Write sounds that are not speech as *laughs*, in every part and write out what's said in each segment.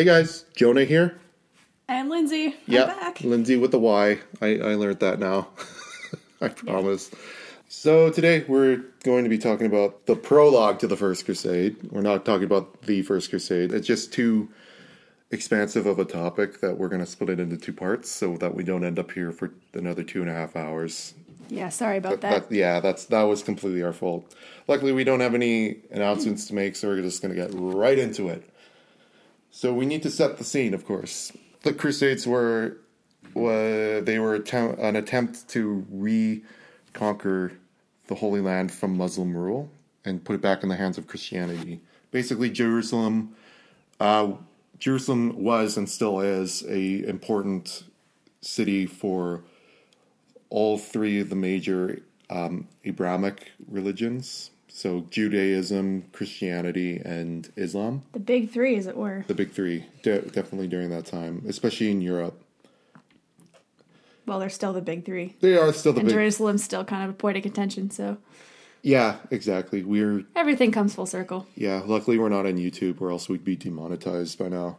Hey guys, Jonah here. And Lindsay, Yeah, back. Lindsay with the Y. I, I learned that now. *laughs* I promise. So today we're going to be talking about the prologue to the First Crusade. We're not talking about the First Crusade. It's just too expansive of a topic that we're going to split it into two parts so that we don't end up here for another two and a half hours. Yeah, sorry about that. That, yeah, that's that was completely our fault. Luckily, we don't have any announcements to make, so we're just going to get right into it. So we need to set the scene, of course. The Crusades were, were they were attempt, an attempt to reconquer the Holy Land from Muslim rule and put it back in the hands of Christianity. Basically, Jerusalem, uh, Jerusalem was and still is a important city for all three of the major um, Abrahamic religions. So Judaism, Christianity, and Islam. the big three, as it were. The big three, de- definitely during that time, especially in Europe. Well, they're still the big three. They are still the big And big. Jerusalem's still kind of a point of contention, so Yeah, exactly. We're everything comes full circle. yeah. Luckily, we're not on YouTube, or else we'd be demonetized by now.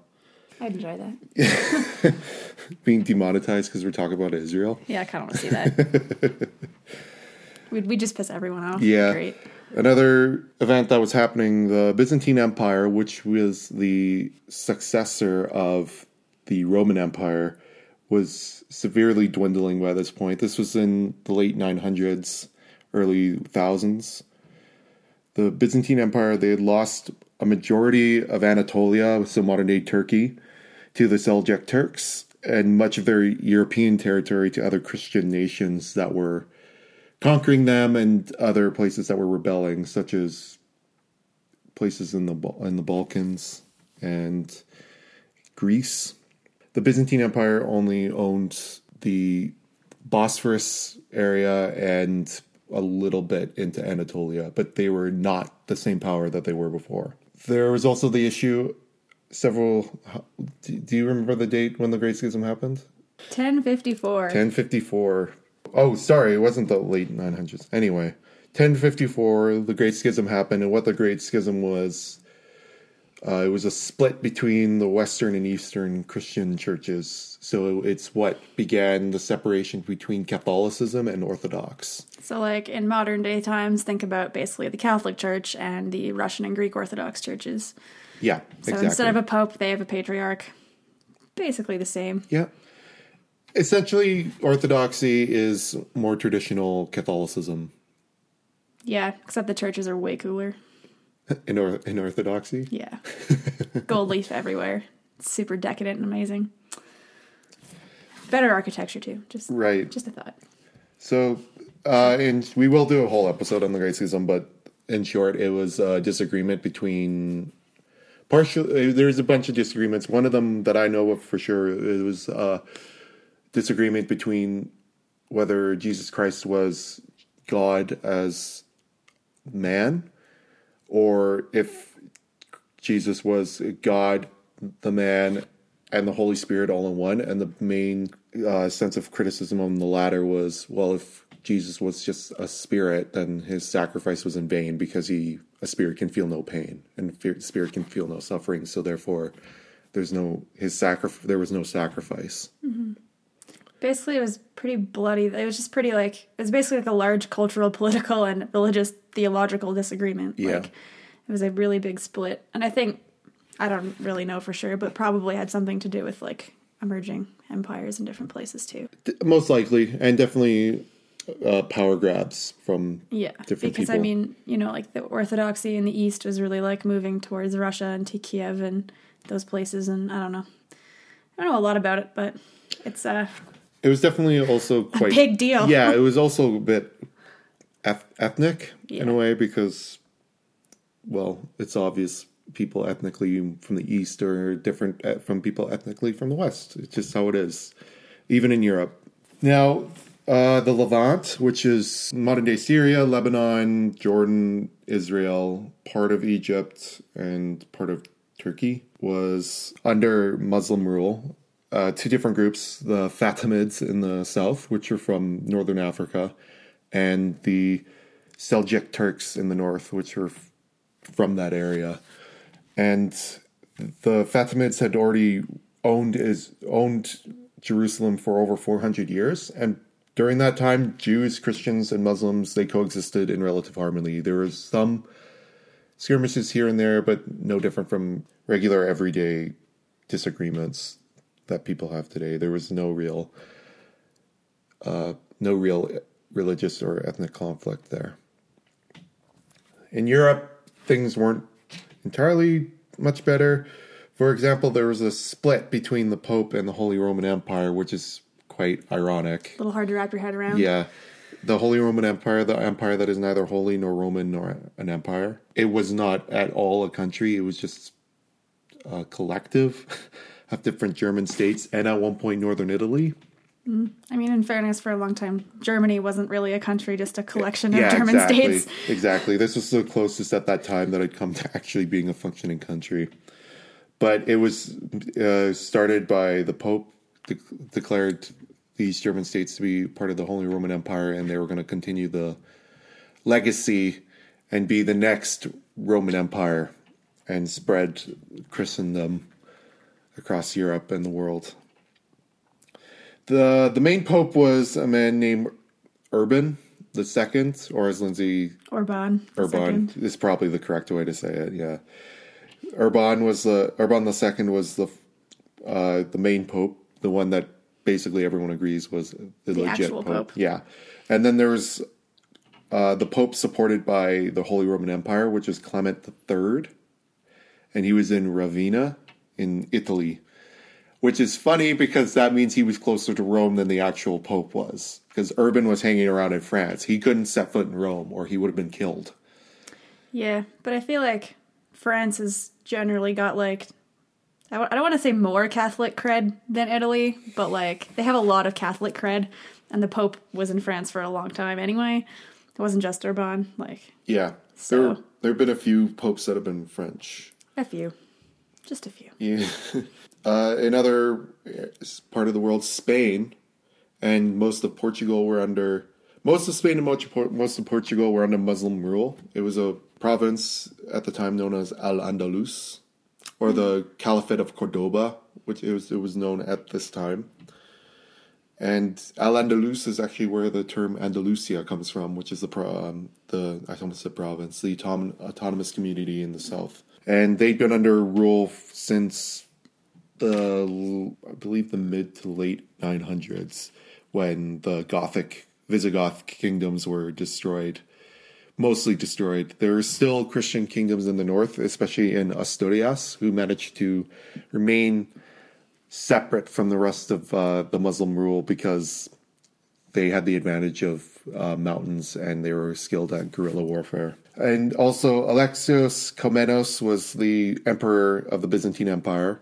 I'd enjoy that. *laughs* Being demonetized because we're talking about Israel. Yeah, I kind of want to see that. *laughs* We'd, we just piss everyone off. Yeah. Great. Another event that was happening, the Byzantine Empire, which was the successor of the Roman Empire, was severely dwindling by this point. This was in the late 900s, early thousands. The Byzantine Empire, they had lost a majority of Anatolia, so modern day Turkey, to the Seljuk Turks, and much of their European territory to other Christian nations that were conquering them and other places that were rebelling, such as places in the in the Balkans and Greece. The Byzantine Empire only owned the Bosphorus area and a little bit into Anatolia, but they were not the same power that they were before. There was also the issue. Several. Do do you remember the date when the Great Schism happened? 1054. 1054. Oh, sorry, it wasn't the late 900s. Anyway, 1054, the Great Schism happened, and what the Great Schism was, uh, it was a split between the Western and Eastern Christian churches. So it's what began the separation between Catholicism and Orthodox. So, like in modern day times, think about basically the Catholic Church and the Russian and Greek Orthodox churches. Yeah, So exactly. instead of a pope, they have a patriarch. Basically the same. yeah. Essentially, Orthodoxy is more traditional Catholicism Yeah, except the churches are way cooler. *laughs* in, or- in Orthodoxy. Yeah. *laughs* Gold leaf everywhere. It's super decadent and amazing. Better architecture too. Just Right. just a thought. So, uh, and we will do a whole episode on the Great Schism, but in short, it was a disagreement between partial. There's a bunch of disagreements. One of them that I know of for sure it was a disagreement between whether Jesus Christ was God as man, or if Jesus was God, the man, and the Holy Spirit all in one. And the main uh, sense of criticism on the latter was, well, if Jesus was just a spirit, then his sacrifice was in vain because he a spirit can feel no pain and spirit can feel no suffering. So therefore, there's no his sacrifice. There was no sacrifice. Basically, it was pretty bloody. It was just pretty like it was basically like a large cultural, *laughs* political, and religious theological disagreement. Yeah. Like it was a really big split, and I think I don't really know for sure, but probably had something to do with like emerging empires in different places too. Most likely, and definitely uh, power grabs from Yeah, different because people. I mean, you know, like the Orthodoxy in the East was really like moving towards Russia and to Kiev and those places, and I don't know, I don't know a lot about it, but it's uh It was definitely also quite a big deal. Yeah, it was also a bit eth- ethnic in a way because, well, it's obvious people ethnically from the east are different eh, from people ethnically from the west. It's just how it is, even in Europe. Now, uh, the Levant, which is modern day Syria, Lebanon, Jordan, Israel, part of Egypt, and part of Turkey, was under Muslim rule. Uh, two different groups the Fatimids in the south, which are from northern Africa, and the Seljuk Turks in the north, which are f- from that area. And the Fatimids had already owned is owned Jerusalem for over 400 years, and during that time, Jews, Christians, and Muslims they coexisted in relative harmony. There was some skirmishes here and there, but no different from regular everyday disagreements that people have today. There was no real, uh, no real religious or ethnic conflict there. In Europe, things weren't entirely much better. For example, there was a split between the Pope and the Holy Roman Empire, which is quite ironic. A little hard to wrap your head around. Yeah. The Holy Roman Empire, the empire that is neither holy nor Roman nor an empire, it was not at all a country. It was just a collective *laughs* of different German states and at one point Northern Italy. I mean, in fairness, for a long time, Germany wasn't really a country, just a collection of German exactly. states. Exactly. This was the closest at that time that I'd come to actually being a functioning country. But it was uh, started by the Pope, de- declared these German states to be part of the Holy Roman Empire, and they were going to continue the legacy and be the next Roman Empire and spread Christendom across Europe and the world. The the main pope was a man named Urban the second, or as Lindsay Orban. the Urban second. is probably the correct way to say it. Yeah, Urban was the Urban the second was the uh, the main pope, the one that basically everyone agrees was the, legit pope. pope. Yeah, and then there was uh, the pope supported by the Holy Roman Empire, which is Clement the Third, and he was in Ravenna in Italy. Which is funny because that means he was closer to Rome than the actual Pope was. Because Urban was hanging around in France. He couldn't set foot in Rome or he would have been killed. Yeah, but I feel like France has generally got like I w- I don't want to say more Catholic cred than Italy, but like they have a lot of Catholic cred, and the Pope was in France for a long time anyway. It wasn't just Urban, like Yeah. So- there, there have been a few popes that have been French. a few, just a few. Yeah. *laughs* uh, another part of the world, Spain, and most of Portugal were under most of Spain and most of, most of Portugal were under Muslim rule. It was a province at the time known as Al Andalus, or the Caliphate of Cordoba, which it was it was known at this time. And Al Andalus is actually where the term Andalusia comes from, which is the um, the I almost said province, the autom- autonomous community in the south. And they'd been under rule since the I believe the mid to late 900s when the Gothic Visigoth kingdoms were destroyed, mostly destroyed. There are still Christian kingdoms in the north, especially in Asturias, who managed to remain separate from the rest of uh, the Muslim rule because they had the advantage of uh, mountains and they were skilled at guerrilla warfare. And also, Alexios Komnenos was the emperor of the Byzantine Empire.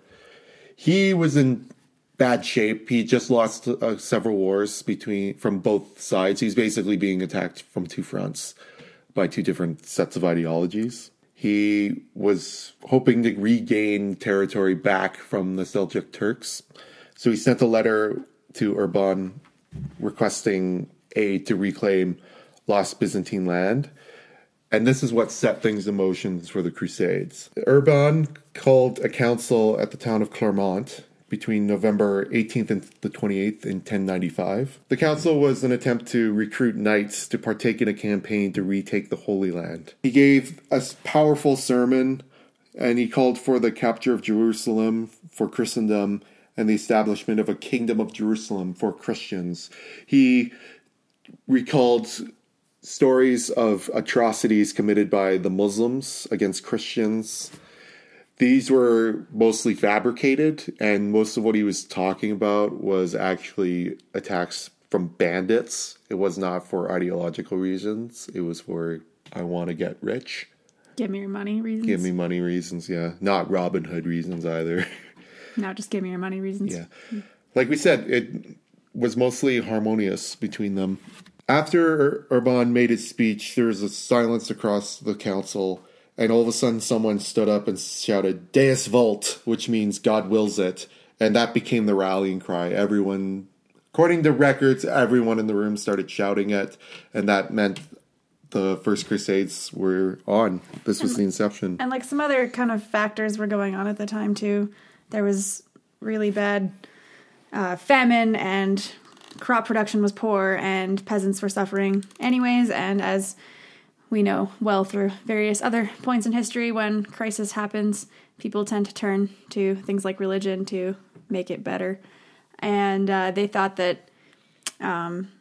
He was in bad shape. He just lost uh, several wars between from both sides. He's basically being attacked from two fronts by two different sets of ideologies. He was hoping to regain territory back from the Seljuk Turks. So he sent a letter to Urban requesting aid to reclaim lost Byzantine land. And this is what set things in motion for the Crusades. Urban called a council at the town of Clermont between November 18th and the 28th in 1095. The council was an attempt to recruit knights to partake in a campaign to retake the Holy Land. He gave a powerful sermon and he called for the capture of Jerusalem for Christendom and the establishment of a kingdom of Jerusalem for Christians. He recalled stories of atrocities committed by the Muslims against Christians. These were mostly fabricated, and most of what he was talking about was actually attacks from bandits. It was not for ideological reasons, it was for, I want to get rich. Give me your money reasons. Give me money reasons, yeah. Not Robin Hood reasons either. *laughs* No, just give me your money reasons. Yeah. Like we said, it was mostly harmonious between them. After Urban made his speech, there was a silence across the council, and all of a sudden someone stood up and shouted, Deus Vult, which means God wills it. And that became the rallying cry. Everyone, according to records, everyone in the room started shouting it, and that meant the first crusades were on. This was the inception. And like some other kind of factors were going on at the time too. There was really bad uh, famine and crop production was poor and peasants were suffering anyways. And as we know well through various other points in history, when crisis happens, people tend to turn to things like religion to make it better. And uh, they thought that um,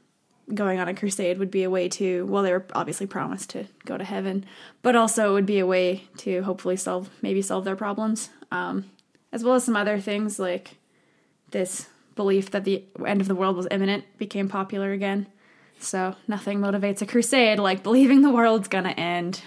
going on a crusade would be a way to, well, they were obviously promised to go to heaven, but also it would be a way to hopefully solve, maybe solve their problems, um, as well as some other things like this belief that the end of the world was imminent became popular again. So nothing motivates a crusade like believing the world's gonna end.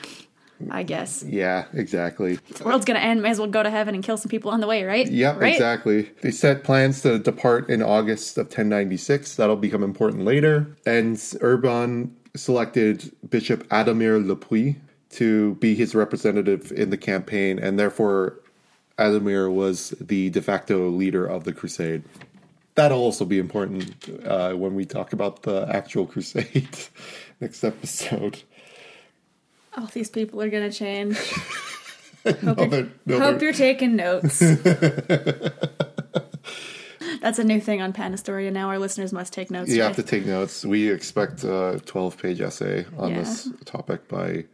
I guess. Yeah, exactly. If the world's gonna end, may as well go to heaven and kill some people on the way, right? Yeah, right? exactly. They set plans to depart in August of 1096. That'll become important later. And Urban selected Bishop Adhemar Le Puy to be his representative in the campaign, and therefore Adamir was the de facto leader of the crusade. That'll also be important uh, when we talk about the actual crusade *laughs* next episode. All these people are gonna change. *laughs* hope, No, you're, no, hope you're taking notes. *laughs* That's a new thing on Panastoria now. Our listeners must take notes. You have to take notes. We expect a 12 page essay on Yeah. this topic by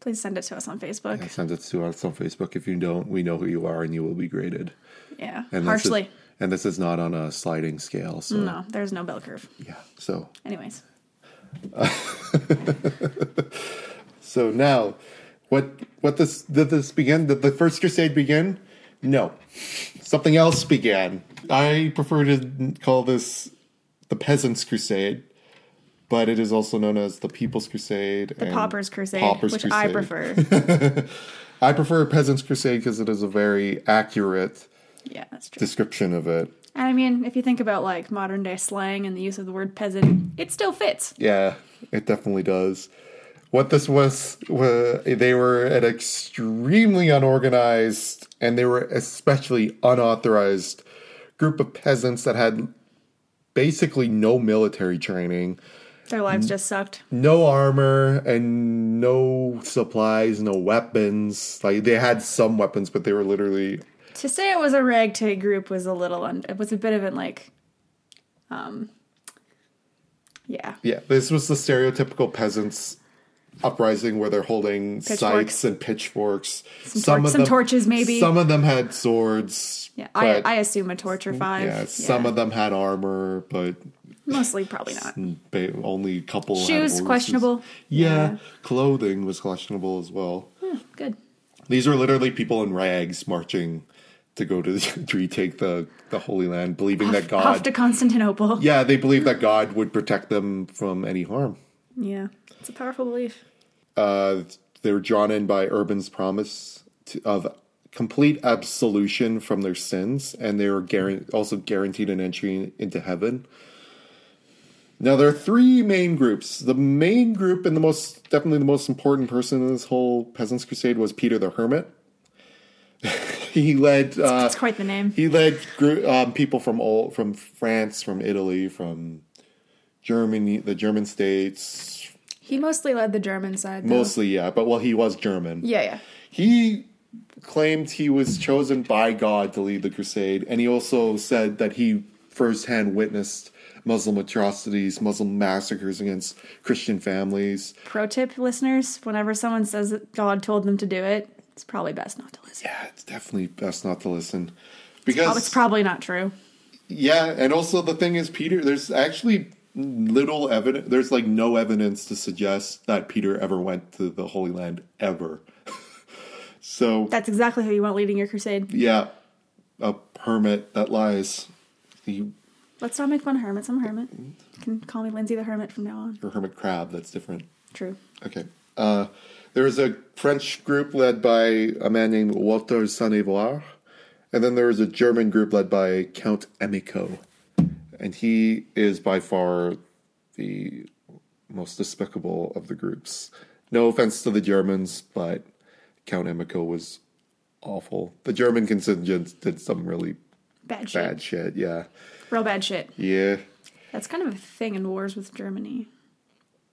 Please send it to us on Facebook. Yeah, send it to us on Facebook. If you don't, we know who you are and you will be graded. Yeah, And harshly. And this is not on a sliding scale. So, No, there's no bell curve. yeah. So, Anyways, *laughs* so now, what, what this, did this begin? Did the First Crusade begin? No. Something else began. I prefer to call this the Peasants' Crusade, but it is also known as the People's Crusade. the Paupers Crusade, Paupers which I prefer. *laughs* I prefer Peasants' Crusade because it is a very accurate yeah, that's true. description of it. And I mean, if you think about like modern day slang and the use of the word peasant, it still fits. Yeah, it definitely does. What this was, wa- they were an extremely unorganized and they were especially unauthorized group of peasants that had basically no military training, Their lives just sucked. no armor, and no supplies, no weapons. Like they had some weapons, but they were literally To say it was a ragtag group was a little, un- it was a bit of an like, um, yeah. Yeah, this was the stereotypical peasants uprising where they're holding Pitchforks. scythes and pitchforks. tor- some torches, maybe. Some of them had swords. Yeah, I, I assume a torch or five. yeah, some of them had armor, but Mostly probably not. ba- only a couple Shoes, questionable. Yeah, Yeah. clothing was questionable as well. Hmm, good. These are literally people in rags marching to go to, *laughs* to retake the the Holy Land, believing that God. Off to Constantinople. yeah, they believe that God would protect them from any harm. Yeah. It's a powerful belief. uh, they were drawn in by Urban's promise to, of complete absolution from their sins, and they were also guaranteed an entry into heaven. Now there are three main groups. The main group and the most definitely the most important person in this whole peasants crusade was Peter the Hermit. *laughs* he led uh, That's quite the name. he led um, people from all from France, from Italy, from Germany, the German states, He mostly led the German side. Though. mostly yeah. But well, he was German. Yeah, yeah. He claimed he was chosen by God to lead the crusade, and he also said that he firsthand witnessed Muslim atrocities, Muslim massacres against Christian families. Pro tip, listeners: whenever someone says that God told them to do it, it's probably best not to listen. Yeah, it's definitely best not to listen. Oh, Because it's probably not true. yeah, and also the thing is Peter there's actually little evidence there's like no evidence to suggest that Peter ever went to the Holy Land ever. *laughs* so That's exactly who you want leading your crusade. yeah, a hermit that lies. Let's not make fun of hermits. I'm a hermit. You can call me Lindsay the Hermit from now on. or hermit crab, that's different. True. Okay. Uh, there was a French group led by a man named Walter Sans-Avoir, and then there was a German group led by Count Emicho, and he is by far the most despicable of the groups. No offense to the Germans, but Count Emicho was awful. The German contingent did some really Bad shit. bad shit. Yeah, Real bad shit. yeah. That's kind of a thing in wars with Germany.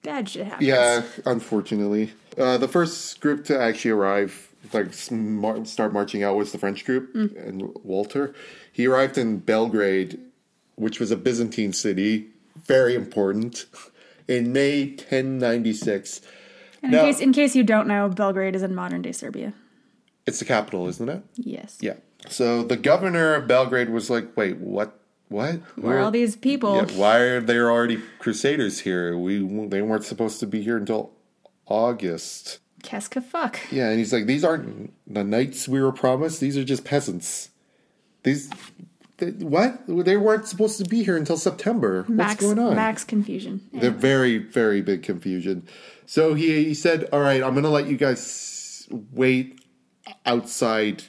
bad shit happens. Yeah, unfortunately. Uh, the first group to actually arrive, like smart, start marching out, was the French group and Walter. He arrived in Belgrade, which was a Byzantine city, very important, in May 1096. And Now- in case in case you don't know, Belgrade is in modern day Serbia. It's the capital, isn't it? Yes. Yeah. So the governor of Belgrade was like, "Wait, what? What? Where are all these people? Yeah, why are there already crusaders here? We they weren't supposed to be here until August." Keska fuck. Yeah, and he's like, "These aren't the knights we were promised. These are just peasants. These, they, what? They weren't supposed to be here until September. Max What's going on?" max confusion. Yeah. They're very, very big confusion. So he, he said, All right, I'm going to let you guys wait outside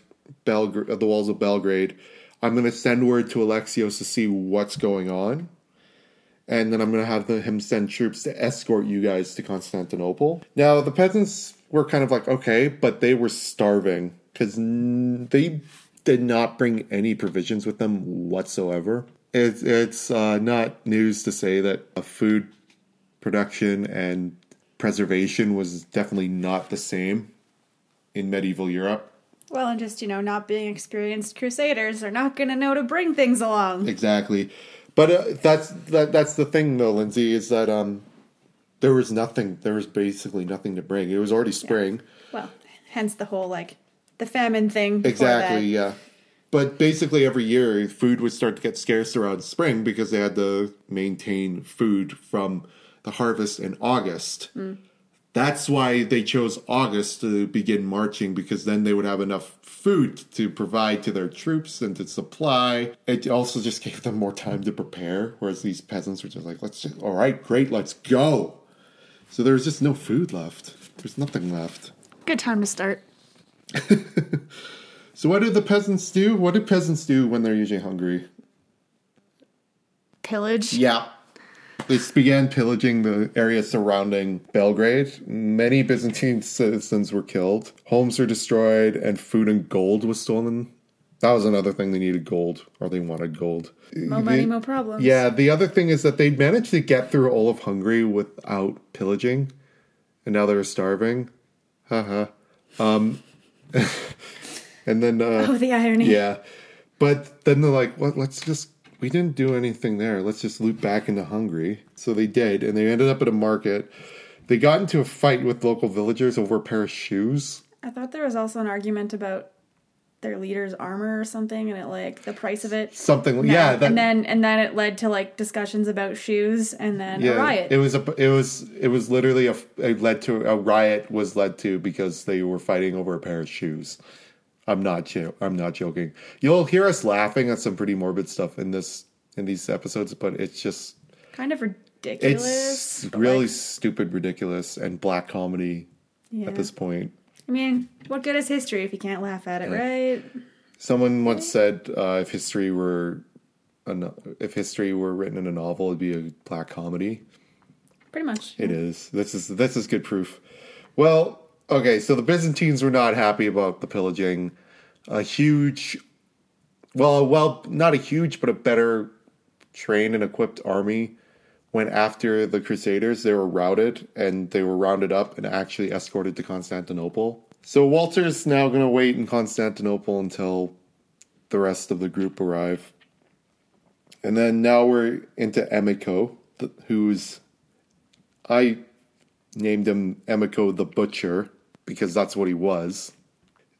Belgrade, the walls of Belgrade. I'm going to send word to Alexios to see what's going on. And then I'm going to have the, him send troops to escort you guys to Constantinople. Now, the peasants were kind of like, okay, but they were starving because they did not bring any provisions with them whatsoever. It's, it's uh, not news to say that a food production and preservation was definitely not the same in medieval Europe. Well, and just you know, not being experienced crusaders, they're not gonna know to bring things along. Exactly, but uh, that's that, that's the thing though, Lindsay, is that um, there was nothing. There was basically nothing to bring. It was already spring. Well, hence the whole like the famine thing. Exactly, yeah. But basically, every year food would start to get scarce around spring because they had to maintain food from the harvest in August. That's why they chose August to begin marching because then they would have enough food to provide to their troops and to supply. It also just gave them more time to prepare, whereas these peasants were just like, let's just, all right, great, let's go. So there was just no food left. There's nothing left. Good time to start. *laughs* So what do the peasants do? What do peasants do when they're usually hungry? Pillage. Yeah. They began pillaging the area surrounding Belgrade. Many Byzantine citizens were killed. Homes were destroyed, and food and gold was stolen. That was another thing. They needed gold, or they wanted gold. Mo money, mo problems. Yeah, the other thing is that they managed to get through all of Hungary without pillaging, and now they're starving. Haha. Um, *laughs* and then uh, Oh, the irony. yeah, but then they're like, "Well, let's just we didn't do anything there. Let's just loop back into Hungary." So they did, and they ended up at a market. They got into a fight with local villagers over a pair of shoes. I thought there was also an argument about their leader's armor or something, and it like the price of it. Something, yeah, that, and then and then it led to like discussions about shoes, and then yeah, a riot. It was a, it was, it was literally a, it led to a riot was led to because they were fighting over a pair of shoes. I'm not, jo- I'm not joking. You'll hear us laughing at some pretty morbid stuff in this in these episodes, but it's just kind of ridiculous. it's really like, stupid, ridiculous, and black comedy yeah. at this point. I mean, what good is history if you can't laugh at it, right? Someone once said, uh, "If history were, a no- if history were written in a novel, it'd be a black comedy." Pretty much. It is. This is this is good proof. Well, okay, so the Byzantines were not happy about the pillaging. A huge, well, well, not a huge, but a better trained and equipped army went after the Crusaders. They were routed and they were rounded up and actually escorted to Constantinople. So Walter's now going to wait in Constantinople until the rest of the group arrive. And then now we're into Emicho, who's I named him Emicho the Butcher because that's what he was.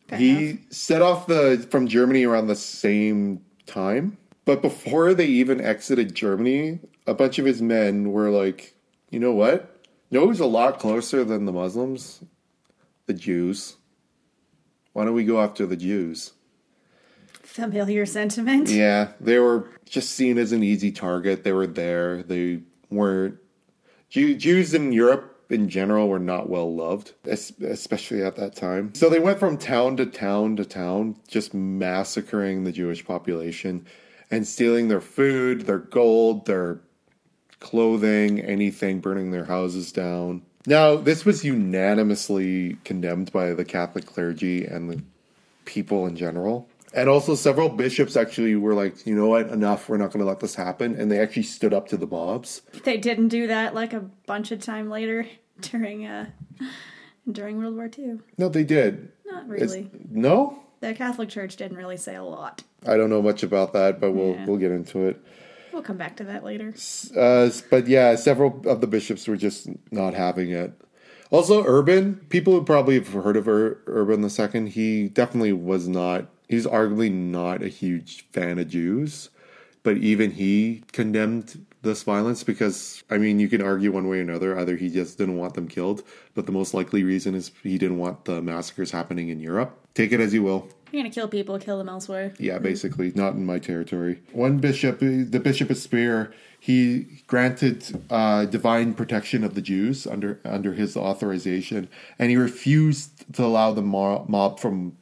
Fair he enough. set off the from Germany around the same time, but before they even exited Germany, a bunch of his men were like, "You know what? You know who's a lot closer than the Muslims? The Jews. Why don't we go after the Jews?" Familiar sentiment. *laughs* Yeah, they were just seen as an easy target. They were there. They weren't. Jew, Jews in Europe in general were not well loved, especially at that time. So they went from town to town to town, just massacring the Jewish population and stealing their food, their gold, their clothing, anything, burning their houses down. Now, this was unanimously condemned by the Catholic clergy and the people in general. And also, several bishops actually were like, you know what, enough, we're not going to let this happen. And they actually stood up to the mobs. They didn't do that like a bunch of time later *laughs* during uh during World War II. No, they did. Not It's- really. no? The Catholic Church didn't really say a lot. I don't know much about that, but we'll Yeah. we'll get into it. We'll come back to that later. Uh, but yeah, several of the bishops were just not having it. Also, Urban, people who probably have heard of Ur- Urban II, he definitely was not, he's arguably not a huge fan of Jews, but even he condemned this violence because, I mean, you can argue one way or another. Either he just didn't want them killed, but the most likely reason is he didn't want the massacres happening in Europe. Take it as you will. You're gonna kill people, kill them elsewhere. Yeah, basically, not in my territory. One bishop, the Bishop of Speyer, he granted uh, divine protection of the Jews under under his authorization, and he refused to allow the mob from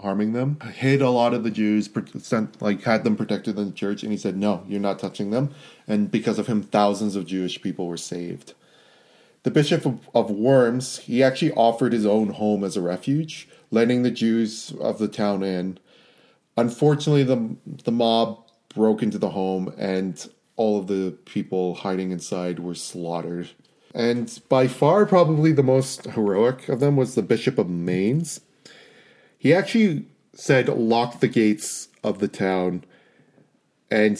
harming them. Hid a lot of the Jews, sent like had them protected in the church, and he said, "No, you're not touching them." And because of him, thousands of Jewish people were saved. The Bishop of, Worms, he actually offered his own home as a refuge, letting the Jews of the town in. Unfortunately, the the mob broke into the home, and all of the people hiding inside were slaughtered. And by far, probably the most heroic of them was the Bishop of Mainz. He actually said, "Lock the gates of the town," and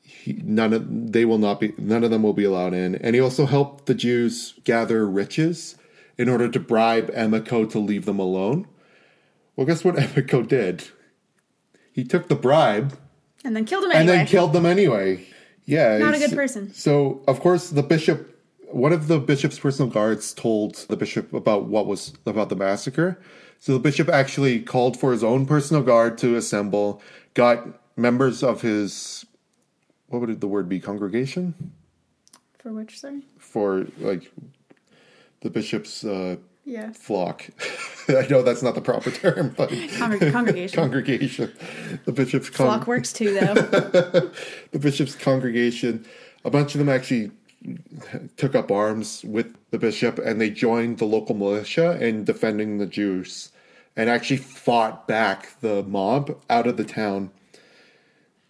he, none of they will not be none of them will be allowed in. And he also helped the Jews gather riches in order to bribe Emicho to leave them alone. Well, guess what *laughs* Emicho did? He took the bribe And then killed them and anyway. then killed them anyway. Yeah, Not a good person. So, of course, the bishop, one of the bishop's personal guards, told the bishop about what was about the massacre. So the bishop actually called for his own personal guard to assemble, got members of his, what would the word be, congregation For which, sorry? for like the bishop's uh, Yeah. flock. *laughs* I know that's not the proper term, but *laughs* Congre- congregation. congregation, the bishop's con- Flock works too, though. *laughs* the bishop's congregation, a bunch of them actually took up arms with the bishop and they joined the local militia in defending the Jews and actually fought back the mob out of the town.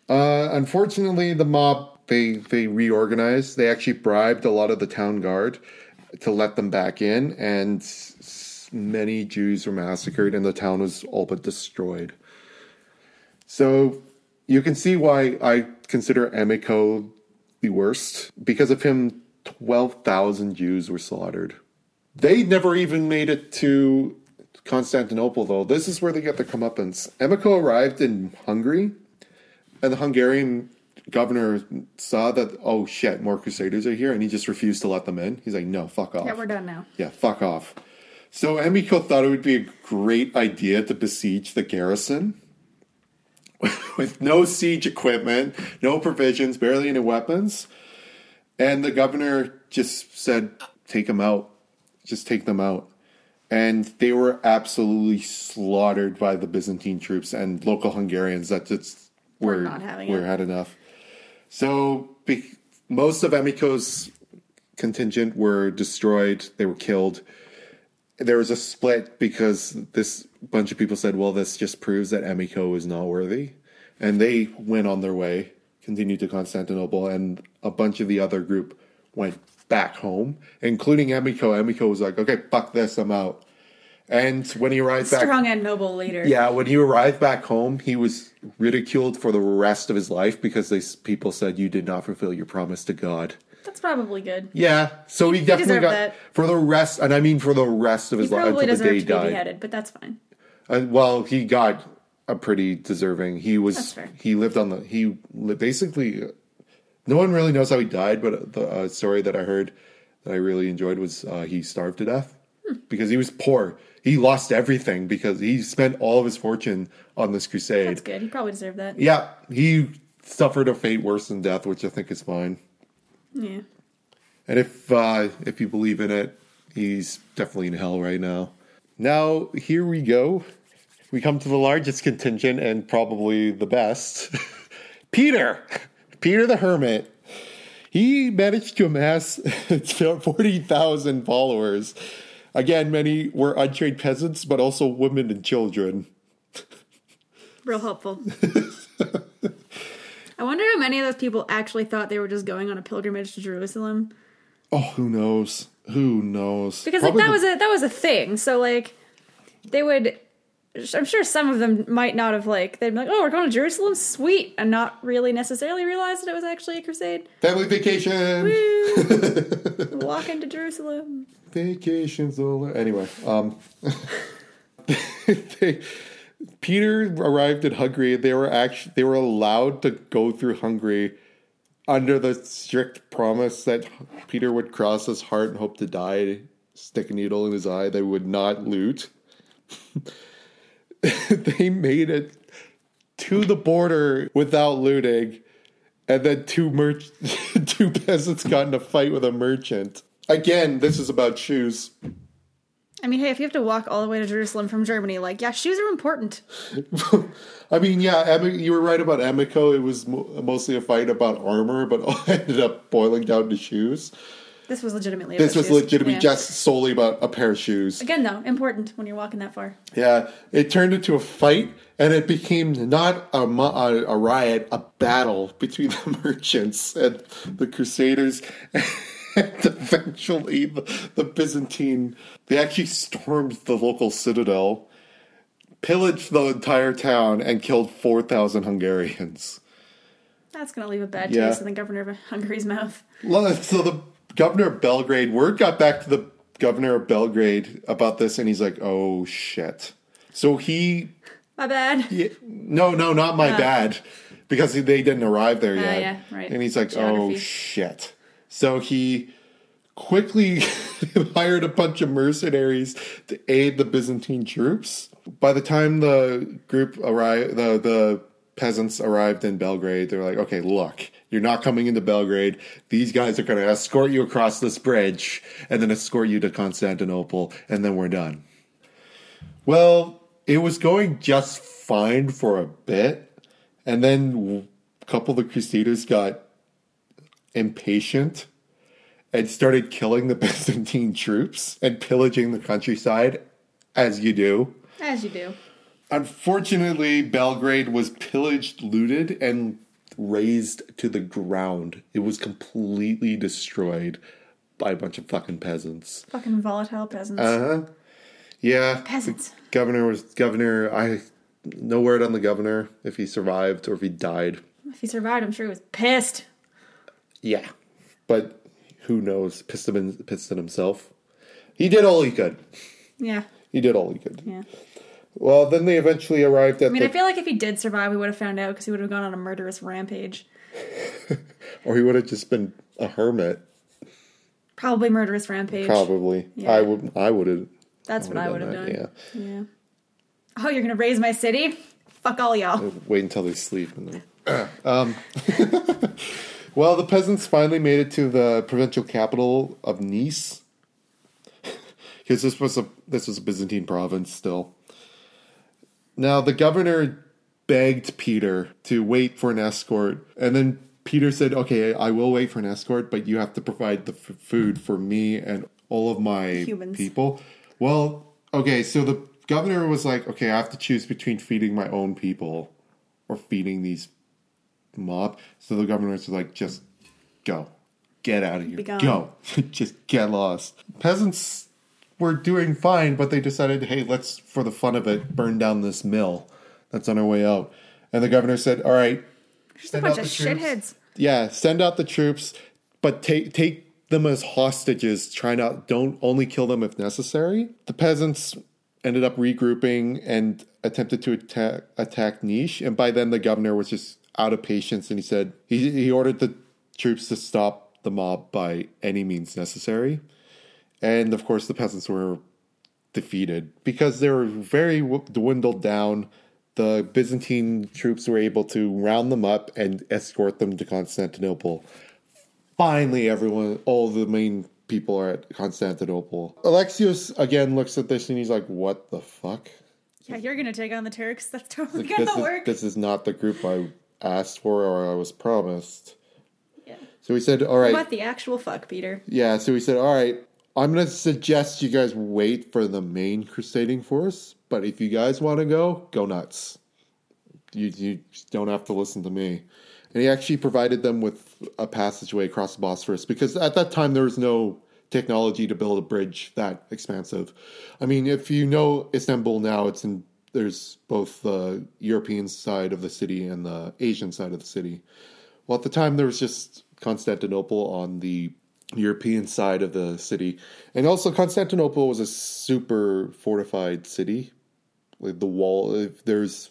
Uh, unfortunately, the mob they they reorganized. They actually bribed a lot of the town guard to let them back in, and many Jews were massacred, and the town was all but destroyed. So you can see why I consider Emicho the worst. Because of him, 12,000 Jews were slaughtered. They never even made it to Constantinople, though. This is where they get their comeuppance. Emicho arrived in Hungary, and the Hungarian governor saw that, oh shit, more crusaders are here, and he just refused to let them in. He's like, no, fuck off. yeah, we're done now. Yeah, fuck off. So Emicho thought it would be a great idea to besiege the garrison *laughs* with no siege equipment, no provisions, barely any weapons. And the governor just said, take them out. Just take them out. And they were absolutely slaughtered by the Byzantine troops and local Hungarians that just were, Were not having were it. had enough. So be, most of Emicho's contingent were destroyed. They were killed. There was a split because this bunch of people said, "Well, this just proves that Emicho is not worthy," and they went on their way, continued to Constantinople, and a bunch of the other group went back home, including Emicho. Emicho was like, "Okay, fuck this, I'm out." And when he arrived back, Strong and noble leader. yeah, when he arrived back home, he was ridiculed for the rest of his life because they people said you did not fulfill your promise to God. That's probably good. Yeah, so he, definitely deserved got that. for the rest, and I mean for the rest of his life until the day he died. beheaded, but that's fine. Uh, well, he got a pretty deserving. He was he lived on the he li- basically. No one really knows how he died, but the uh, story that I heard that I really enjoyed was uh, he starved to death Hmm. because he was poor. He lost everything because he spent all of his fortune on this crusade. That's good. He probably deserved that. Yeah, he suffered a fate worse than death, which I think is fine. Yeah. And if uh, if you believe in it, he's definitely in hell right now. Now here we go. We come to the largest contingent and probably the best. *laughs* Peter, Peter the Hermit. He managed to amass *laughs* forty thousand followers. Again, many were untrained peasants, but also women and children. Real helpful. *laughs* I wonder how many of those people actually thought they were just going on a pilgrimage to Jerusalem. Oh, who knows? Who knows? Because Probably like that the- was a that was a thing. So like they would I'm sure some of them might not have like they'd be like, "Oh, we're going to Jerusalem, sweet," and not really necessarily realize that it was actually a crusade. family vacation. Woo! *laughs* Walking to Jerusalem. Vacation's over. Anyway, um, *laughs* they, Peter arrived in Hungary. They were actually they were allowed to go through Hungary under the strict promise that Peter would cross his heart and hope to die, stick a needle in his eye. They would not loot. *laughs* they made it to the border without looting, and then two merch *laughs* two peasants got in a fight with a merchant. Again, this is about shoes. I mean, hey, if you have to walk all the way to Jerusalem from Germany, like, yeah, shoes are important. *laughs* I mean, yeah, you were right about Emicho. It was mostly a fight about armor, but *laughs* ended up boiling down to shoes. This was legitimately. This was shoes. legitimately Yeah. just solely about a pair of shoes. again though important when you're walking that far. Yeah, it turned into a fight, and it became not a, a, a riot, a battle between *laughs* the merchants and the Crusaders. And eventually, the, the Byzantine they actually stormed the local citadel, pillaged the entire town, and killed four thousand Hungarians. That's gonna leave a bad Yeah. taste in the governor of Hungary's mouth. Well, So the governor of Belgrade, word got back to the governor of Belgrade about this, and he's like, "Oh shit!" So he My bad. Yeah, no, no, not my bad, because they didn't arrive there yet. Uh. yeah, right. And he's like, "Oh shit!" So he quickly *laughs* hired a bunch of mercenaries to aid the Byzantine troops. By the time the group arrived, the the peasants arrived in Belgrade. They're like, "Okay, look, you're not coming into Belgrade. These guys are going to escort you across this bridge, and then escort you to Constantinople, and then we're done." Well, it was going just fine for a bit, and then a couple of the Crusaders got impatient and started killing the *laughs* Byzantine troops and pillaging the countryside, as you do. As you do. Unfortunately, Belgrade was pillaged, looted, and razed to the ground. It was completely destroyed by a bunch of fucking peasants. Fucking volatile peasants. Uh huh. Yeah. Peasants. Governor was governor. I no word on the governor if he survived or if he died. if he survived, I'm sure he was pissed. Yeah, but who knows? Piston, at himself. He did all he could. Yeah. He did all he could. Yeah. Well, then they eventually arrived at I mean, the, I feel like if he did survive, we would have found out because he would have gone on a murderous rampage. *laughs* or he would have just been a hermit. Probably murderous rampage. Probably. Yeah. I would. I would have. That's what I would would've done done. that, Yeah. Oh, you're gonna raise my city? Fuck all y'all. Wait until they sleep and then. *clears throat* um. *laughs* well, the peasants finally made it to the provincial capital of Nice, *laughs* because this was a this was a Byzantine province still. Now the governor begged Peter to wait for an escort, and then Peter said, "Okay, I will wait for an escort, but you have to provide the f- food for me and all of my Humans. people." Well, okay, so the governor was like, "Okay, I have to choose between feeding my own people or feeding these mob." So the governor was like, "Just go, get out of here, go, *laughs* just get lost." Peasants were doing fine, but they decided, "Hey, let's, for the fun of it, burn down this mill that's on our way out." And the governor said, "All right." Just a send bunch out of the troops. shitheads. Yeah, send out the troops, but take take them as hostages. Try not don't only kill them if necessary. The peasants ended up regrouping and attempted to attack attack Niche, and by then the governor was just out of patience, and he said he he ordered the troops to stop the mob by any means necessary. And of course, the peasants were defeated because they were very w- dwindled down. The Byzantine troops were able to round them up and escort them to Constantinople. Finally, everyone, all the main people are at Constantinople. Alexios again looks at this and he's like, "What the fuck? Yeah, you're gonna take on the Turks. That's totally This gonna is, work. this is not the group I asked for or I was promised." Yeah. So he said, "All right, What the actual fuck, Peter? Yeah, so he said, All right, I'm going to suggest you guys wait for the main crusading force, but if you guys want to go, go nuts. You you don't have to listen to me. And he actually provided them with a passageway across the Bosphorus because at that time there was no technology to build a bridge that expansive. I mean, if you know Istanbul now, it's in there's both the European side of the city and the Asian side of the city. Well, at the time there was just Constantinople on the European side of the city, and also Constantinople was a super fortified city. Like the wall, there's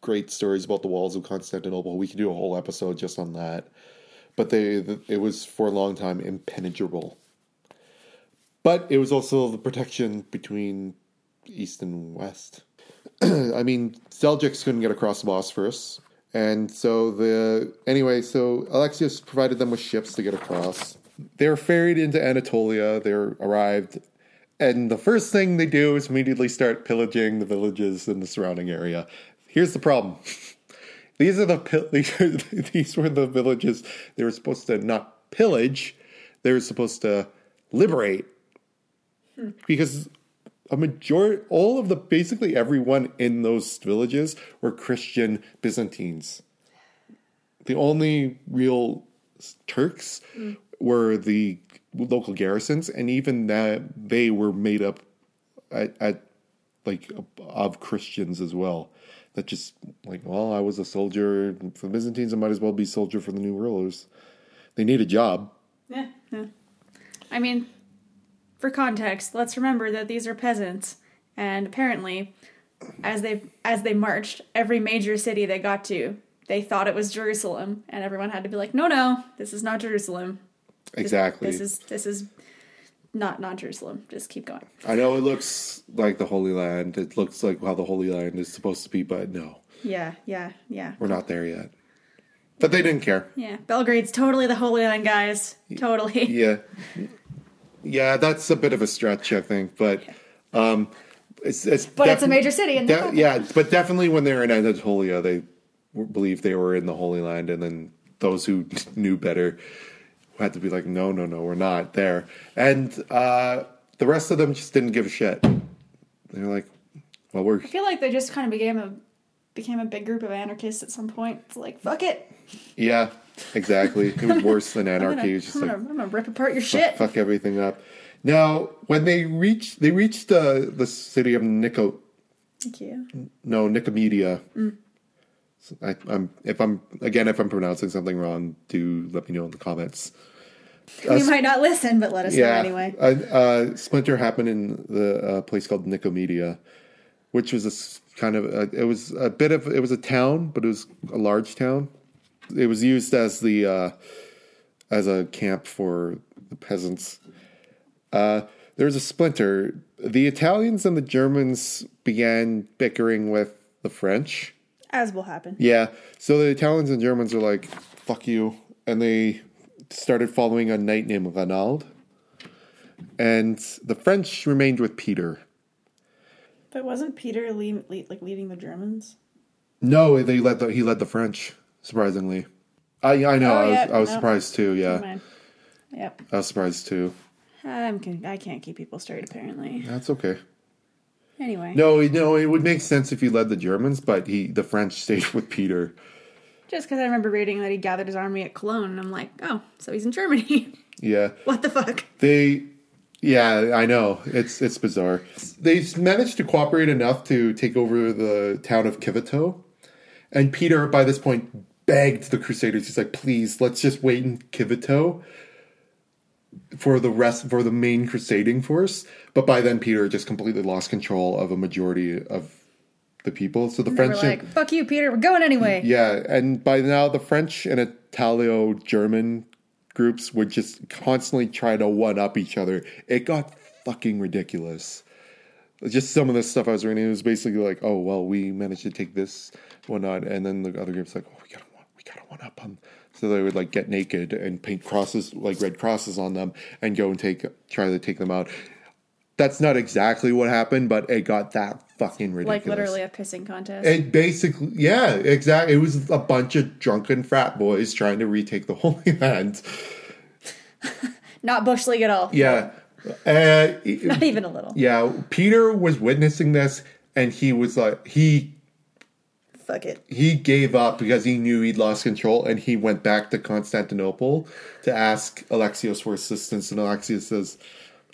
great stories about the walls of Constantinople. We could do a whole episode just on that. But they, it was for a long time impenetrable. But it was also the protection between east and west. *clears throat* I mean, Seljuks couldn't get across the Bosphorus, and so the anyway, so Alexius provided them with ships to get across. They were ferried into Anatolia. They arrived, and the first thing they do is immediately start pillaging the villages in the surrounding area. Here's the problem. *laughs* These are the *laughs* these, are, *laughs* these were the villages they were supposed to not pillage, they were supposed to liberate. Hmm. Because a majority, all of the basically everyone in those villages were Christian Byzantines. The only real Turks mm. were the local garrisons, and even that they were made up at, at like of Christians as well. That just like, well, I was a soldier for the Byzantines. I might as well be soldier for the new rulers. They need a job. Yeah, yeah. I mean, for context, let's remember that these are peasants, and apparently, as they as they marched, every major city they got to, they thought it was Jerusalem, and everyone had to be like, "No, no, this is not Jerusalem." Exactly. This, this is this is not not Jerusalem. Just keep going. I know it looks like the Holy Land. It looks like how the Holy Land is supposed to be, but no. Yeah, yeah, yeah. We're not there yet. But they didn't care. Yeah, Belgrade's totally the Holy Land, guys. Totally. Yeah. Yeah, that's a bit of a stretch, I think, but um, it's it's. But it's a major city, and de- yeah, but definitely when they were in Anatolia, they believed they were in the Holy Land, and then those who *laughs* knew better had to be like, no, no, no, we're not there, and uh, the rest of them just didn't give a shit. They're like, well, we're. I feel like they just kind of became a became a big group of anarchists at some point. It's like, fuck it. Yeah, exactly. It was worse than *laughs* anarchy. Gonna, it was just I'm like gonna, I'm gonna rip apart your shit. Fuck, fuck everything up. Now, when they reached, they reached uh, the city of Nico. Thank you. No, Nicomedia. Mm. So I, am if I'm again if I'm pronouncing something wrong, do let me know in the comments. We uh, might not listen, but let us yeah, know anyway. Uh, Splinter happened in the uh, place called Nicomedia, which was a kind of a, it was a bit of it was a town, but it was a large town. It was used as the uh, as a camp for the peasants. Uh, there was a splinter. The Italians and the Germans began bickering with the French. As will happen. Yeah. So the Italians and Germans are like, fuck you. And they started following a knight named Renaud. And the French remained with Peter. But wasn't Peter lead, lead, like leading the Germans? No, they led the, he led the French. Surprisingly, I I know oh, I was I was surprised too. Yeah, yep. I was surprised too. I'm I can't keep people straight apparently. That's okay. Anyway, no, no, it would make sense if he led the Germans, but he the French *laughs* stayed with Peter. Just because I remember reading that he gathered his army at Cologne, and I'm like, oh, so he's in Germany. *laughs* Yeah. what the fuck? They yeah, I know. It's it's bizarre. They managed to cooperate enough to take over the town of Kivito. And Peter, by this point, begged the Crusaders. He's like, please, let's just wait in Kivito for the rest for the main crusading force. But by then, Peter just completely lost control of a majority of the people. So the French, like, "Fuck you, Peter. We're going anyway." Yeah, and by now, the French and Italo-German groups would just constantly try to one up each other. It got fucking ridiculous. Just some of the stuff I was reading, it was basically like, "Oh well, we managed to take this, whatnot," and then the other group's like, "Oh, we got we one up on." So they would like get naked and paint crosses, like red crosses on them, and go and take try to take them out. That's not exactly what happened, but it got that fucking ridiculous. Like literally a pissing contest. It basically, yeah, exactly. It was a bunch of drunken frat boys trying to retake the *laughs* Holy Land. *laughs* not bush league at all. Yeah, uh, *laughs* not even a little. Yeah, Peter was witnessing this, and he was like, he fuck it. he gave up because he knew he'd lost control and he went back to Constantinople to ask Alexios for assistance. And Alexios says,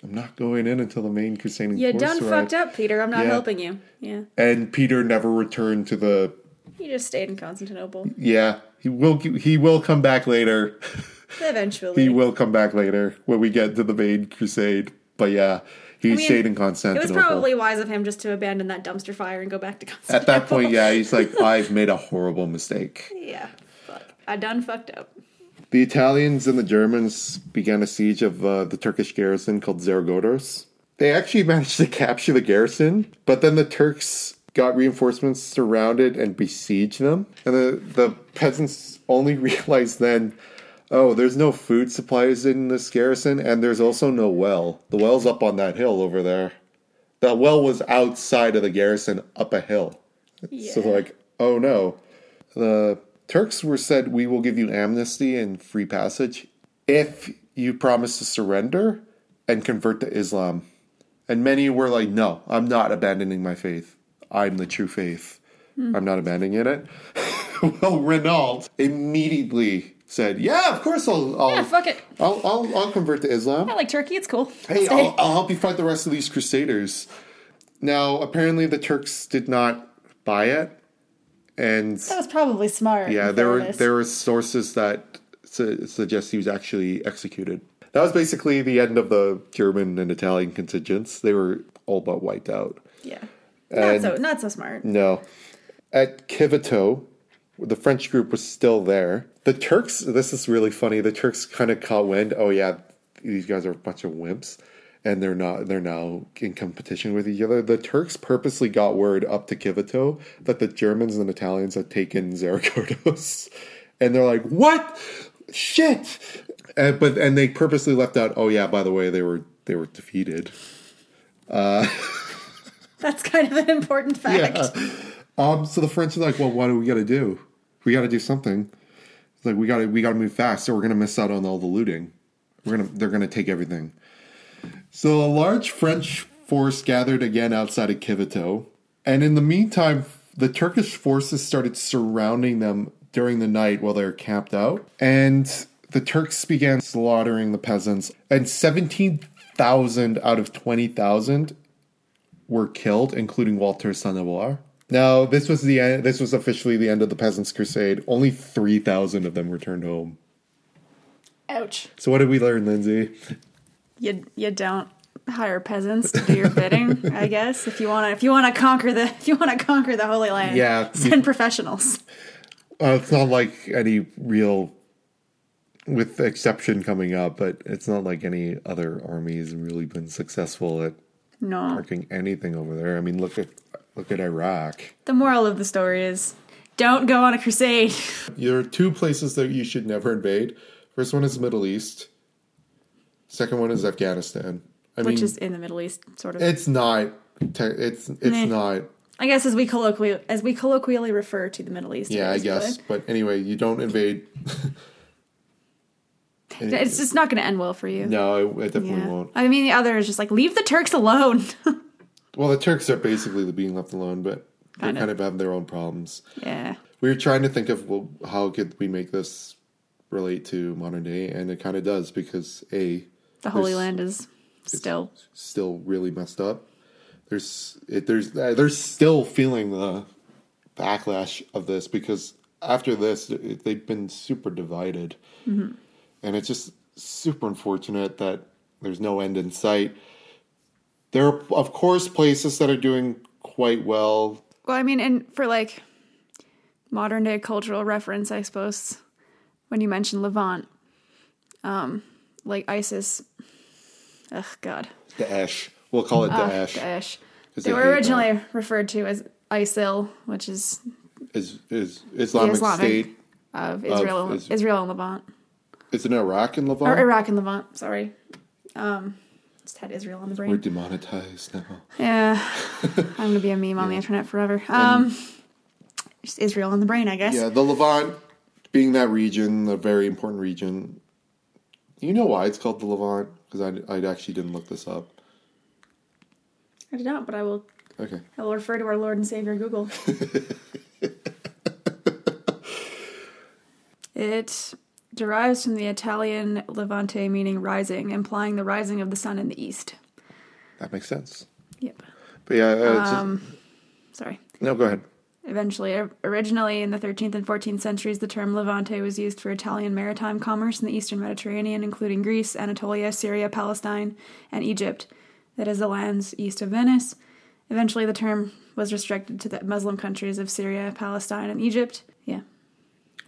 I'm not going in until the main crusading You done fucked up, Peter. I'm not Yeah. helping you. Yeah. And Peter never returned to the. He just stayed in Constantinople. Yeah, he will. He will come back later. *laughs* Eventually. he will come back later when we get to the main crusade. But yeah, he mean, stayed in Constantinople. It was probably wise of him just to abandon that dumpster fire and go back to Constantinople. At that point, yeah, he's like, *laughs* I've made a horrible mistake. Yeah. Fuck. I done fucked up. The Italians and the Germans began a siege of uh, the Turkish garrison called Xerigordos. They actually *laughs* managed to capture the garrison, but then the Turks got reinforcements, surrounded, and besieged them. And the, the peasants only *laughs* realized then, oh, there's no food supplies in this garrison, and there's also no well. The well's up on that hill over there. That well was outside of the garrison, up a hill. So like, oh no. The Turks were said, we will give you amnesty and free passage if you promise to surrender and convert to Islam. And many were like, no, I'm not abandoning my faith. I'm the true faith. Hmm. I'm not abandoning it. *laughs* well, Renault immediately said, yeah, of course I'll, I'll, Yeah, fuck it. I'll, I'll, I'll convert to Islam. I like Turkey. It's cool. Hey. I'll, I'll help you fight the rest of these crusaders. Now, apparently, the Turks did not buy it, and that was probably smart. yeah, there were there were sources that su- suggest he was actually executed. That was basically the end of the German and Italian contingents. They were all but wiped out. Yeah. Not so not so smart. No, at Kivito, the French group was still there. The Turks. This is really funny. The Turks kind of caught wind. Oh yeah, these guys are a bunch of wimps, and they're not. They're now in competition with each other. The Turks purposely got word up to Kivito that the Germans and Italians had taken Xerigordos, *laughs* and they're like, "What? Shit!" And, but and they purposely left out. Oh yeah, by the way, they were they were defeated. Uh, *laughs* That's kind of an important fact. Yeah. Um. So the French are like, well, what do we got to do? We got to do something. It's like we got to we got to move fast, or we're gonna miss out on all the looting. We're gonna they're gonna take everything. So a large French force gathered again outside of Kivito, and in the meantime, the Turkish forces started surrounding them during the night while they were camped out, and the Turks began slaughtering the peasants, and seventeen thousand out of twenty thousand were killed, including Walter Sans-Avoir. Now, this was the end, this was officially the end of the Peasants' Crusade. Only three thousand of them returned home. Ouch. So, what did we learn, Lindsay? You you don't hire peasants to do your bidding, I *laughs* guess. If you wanna if you wanna conquer the if you wanna conquer the Holy Land. Yeah. Send professionals. Uh, it's not like any real, with exception coming up, but it's not like any other armies have really been successful at No. marking anything over there. I mean, look at look at Iraq. The moral of the story is don't go on a crusade. *laughs* There are two places that you should never invade. First one is the Middle East. Second one is Afghanistan. I which mean, is in the Middle East, sort of. it's not. It's it's Meh. not. I guess as we colloquially as we colloquially refer to the Middle East. Yeah, I guess. but But anyway, you don't invade. *laughs* It's just not going to end well for you. no, it, it definitely Yeah. won't. I mean, the other is just like leave the Turks alone. *laughs* Well, the Turks are basically being left alone, but they Kind of. kind of have their own problems. yeah. We were trying to think of well, how could we make this relate to modern day, and it kind of does because a The Holy Land is still still really messed up. There's it, there's they're still feeling the backlash of this because after this it, they've been super divided, mm-hmm. and it's just super unfortunate that there's no end in sight. There are of course places that are doing quite well. Well, I mean, and for like modern day cultural reference, I suppose, when you mention Levant, um, like ISIS, ugh, God, Daesh, we'll call it Daesh. Daesh. 'Cause They they were originally referred to as ISIL, which is Is is Islamic Islamic. State? of Israel, is- Israel and Levant, Is it Iraq and Levant? or Iraq and Levant. Sorry, um, just had Israel on the brain. We're demonetized now. Yeah, *laughs* I'm gonna be a meme on the internet forever. Um, just Israel on the brain, I guess. Yeah, the Levant being that region, a very important region. You know why it's called the Levant? Because I, I actually didn't look this up. I did not, but I will. Okay. I will refer to our Lord and Savior Google. *laughs* it derives from the Italian levante meaning rising, implying the rising of the sun in the east. That makes sense. Yep. But yeah, uh, Um, sorry. no, go ahead. Eventually, originally in the 13th and 14th centuries, the term Levante was used for Italian maritime commerce in the eastern Mediterranean, including Greece, Anatolia, Syria, Palestine, and Egypt. That is the lands east of Venice. Eventually, the term was restricted to the Muslim countries of Syria, Palestine, and Egypt. Yeah.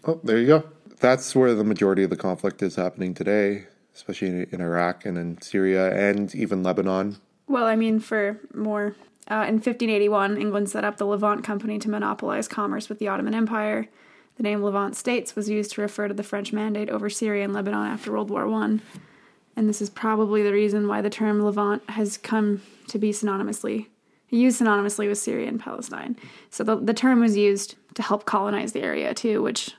Oh, there you go. That's where the majority of the conflict is happening today, especially in, Iraq and in Syria and even Lebanon. Well, I mean, for more. Uh, in 1581, England set up the Levant Company to monopolize commerce with the Ottoman Empire. The name Levant States was used to refer to the French mandate over Syria and Lebanon after World War One, and this is probably the reason why the term Levant has come to be synonymously used synonymously with Syria and Palestine. So the the term was used to help colonize the area too, which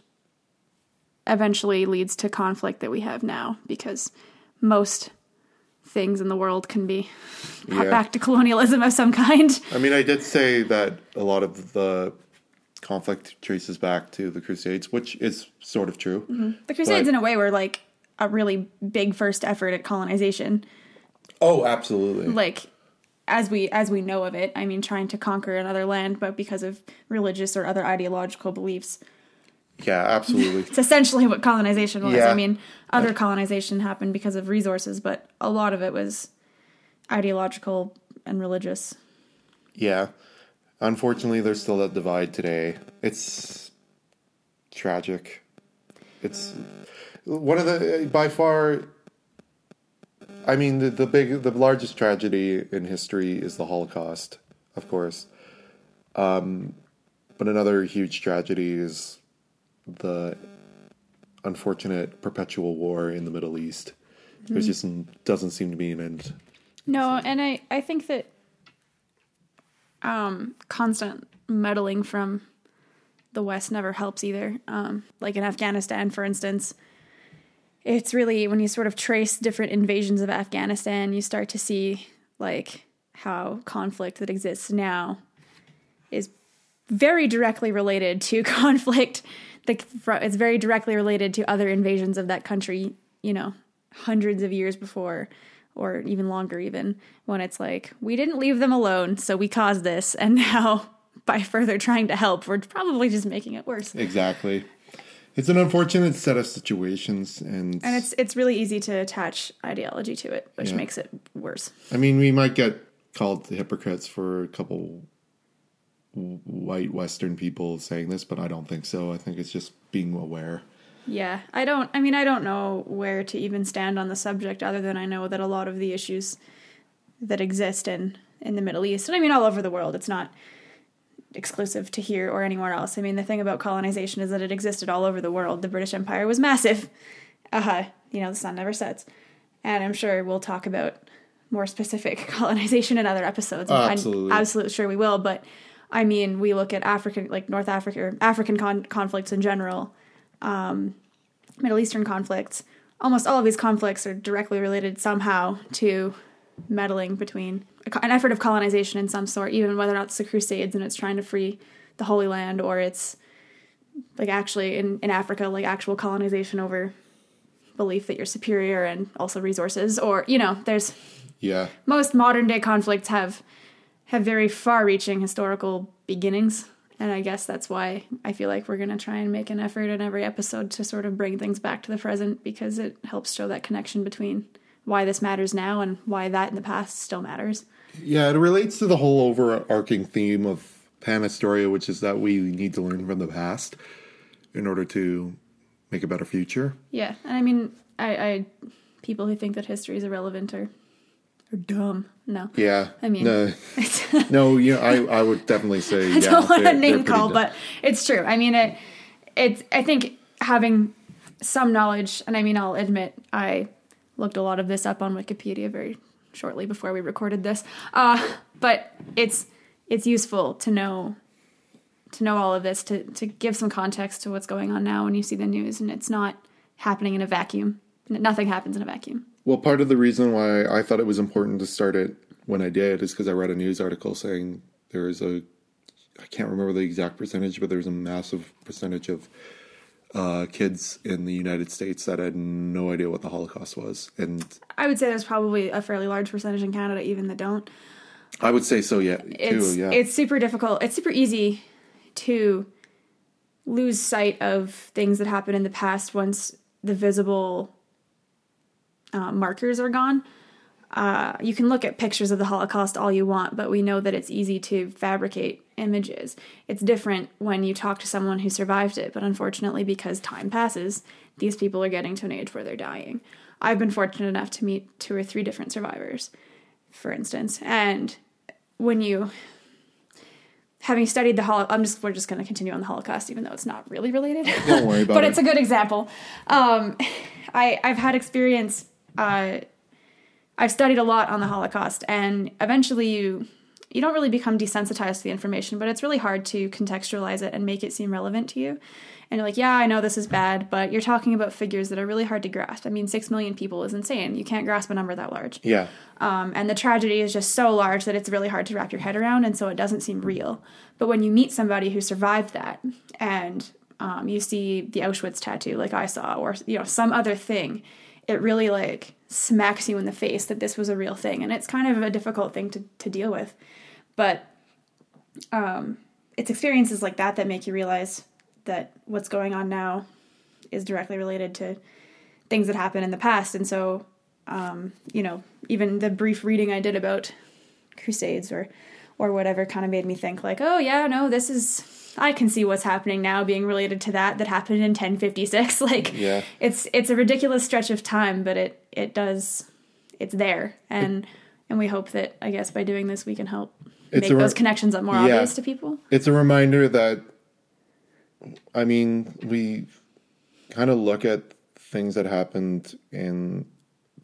eventually leads to conflict that we have now because most things in the world can be *laughs* brought Yeah. back to colonialism of some kind. I mean, I did say that a lot of the conflict traces back to the Crusades, which is sort of true. Mm-hmm. The Crusades, But- in a way, were like a really big first effort at colonization. Oh, absolutely. Like as we as we know of it, I mean, trying to conquer another land, but because of religious or other ideological beliefs. Yeah, absolutely. It's essentially what colonization was. Yeah. I mean, other colonization happened because of resources, but a lot of it was ideological and religious. yeah. Unfortunately, there's still that divide today. It's tragic. It's one of the by far. I mean, the, the big, the largest tragedy in history is the Holocaust, of course. Um, but another huge tragedy is the unfortunate perpetual war in the Middle East. There just doesn't seem to be an end. No, and I I think that um constant meddling from the West never helps either. Um, like in Afghanistan, for instance, it's really when you sort of trace different invasions of Afghanistan, you start to see like how conflict that exists now is very directly related to *laughs* conflict. The, it's very directly related to other invasions of that country, you know, hundreds of years before, or even longer, even when it's like, we didn't leave them alone, so we caused this, and *laughs* now by further trying to help, we're probably just making it worse. Exactly. It's an unfortunate set of situations, and, And it's it's really easy to attach ideology to it, which Yeah. makes it worse. I mean, we might get called hypocrites for a couple white Western people saying this, but I don't think so. I think it's just being aware. Yeah, I don't. I mean, I don't know where to even stand on the subject, other than I know that a lot of the issues that exist in in the Middle East, and I mean all over the world, it's not exclusive to here or anywhere else. I mean, the thing about colonization is that it existed all over the world. The British Empire was massive. Uh huh. You know, the sun never sets, and I'm sure we'll talk about more specific *laughs* colonization in other episodes. Oh, I'm absolutely. absolutely sure we will. But I mean, we look at African, like North Africa, or African con- conflicts in general. um, Middle Eastern conflicts, almost all of these conflicts are directly related somehow to meddling between an effort of colonization in some sort, even whether or not it's the Crusades and it's trying to free the Holy Land or it's like actually in, in Africa, like actual colonization over belief that you're superior and also resources, or you know, there's Yeah. most modern day conflicts have have very far reaching historical beginnings and i guess that's why i feel like we're going to try and make an effort in every episode to sort of bring things back to the present because it helps show that connection between why this matters now and why that in the past still matters Yeah, it relates to the whole overarching theme of Pan Historia, which is that we need to learn from the past in order to make a better future. yeah and i mean i, I people who think that history is irrelevant are are dumb no Yeah. I mean- no, *laughs* *laughs* no you know, I, I would definitely say, *laughs* I yeah. don't want to name call, dumb. but it's true. I mean, it. It's. I think having some knowledge, and I mean, I'll admit, I looked a lot of this up on Wikipedia very shortly before we recorded this. Uh, but it's it's useful to know to know all of this to to give some context to what's going on now when you see the news, and it's not happening in a vacuum. Nothing happens in a vacuum. Well, part of the reason why I thought it was important to start it when I did is because I read a news article saying there is a, I can't remember the exact percentage, but there's a massive percentage of uh, kids in the United States that had no idea what the Holocaust was, and I would say there's probably a fairly large percentage in Canada even that don't. I would say so. Yeah, It's too. Yeah, it's super difficult. It's super easy to lose sight of things that happened in the past once the visible uh, markers are gone. Uh, you can look at pictures of the Holocaust all you want, but we know that it's easy to fabricate images. It's different when you talk to someone who survived it, but unfortunately, because time passes, these people are getting to an age where they're dying. I've been fortunate enough to meet two or three different survivors, for instance, and when you having studied the Holocaust, I'm just we're just going to continue on the Holocaust, even though it's not really related. Don't worry about *laughs* but it. But it's a good example. Um, *laughs* I I've had experience. Uh, I've studied a lot on the Holocaust, and eventually you you don't really become desensitized to the information, but it's really hard to contextualize it and make it seem relevant to you. And you're like, yeah, I know this is bad, but you're talking about figures that are really hard to grasp. I mean, six million people is insane. You can't grasp a number that large. yeah. Um, and the tragedy is just so large that it's really hard to wrap your head around, and so it doesn't seem real. But when you meet somebody who survived that, and um, you see the Auschwitz tattoo, like I saw, or you know some other thing, it really like smacks you in the face that this was a real thing, and it's kind of a difficult thing to to deal with. But um, it's experiences like that that make you realize that what's going on now is directly related to things that happened in the past, and so um, you know, even the brief reading I did about crusades or or whatever kind of made me think like, oh yeah, no, this is I can see what's happening now being related to that that happened in 1056. *laughs* Like Yeah. it's it's a ridiculous stretch of time, but it it does it's there. And and we hope that I guess by doing this we can help It's make re- those connections up more Yeah. obvious to people. it's a reminder that I mean, we kind of look at things that happened in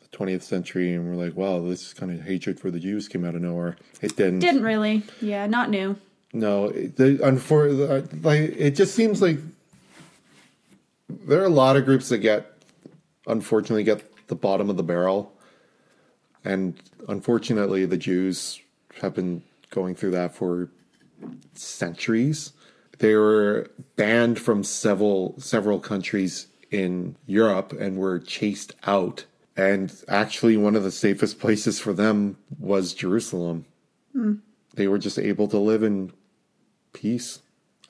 the 20th century and we're like, wow, this kind of hatred for the Jews came out of nowhere. It didn't. Didn't really. Yeah, not new. No, it- the unfor- like it just seems like there are a lot of groups that get unfortunately get the bottom of the barrel. And unfortunately the Jews have been going through that for centuries. They were banned from several several countries in Europe and were chased out. And actually, one of the safest places for them was Jerusalem. Hmm. They were just able to live in peace.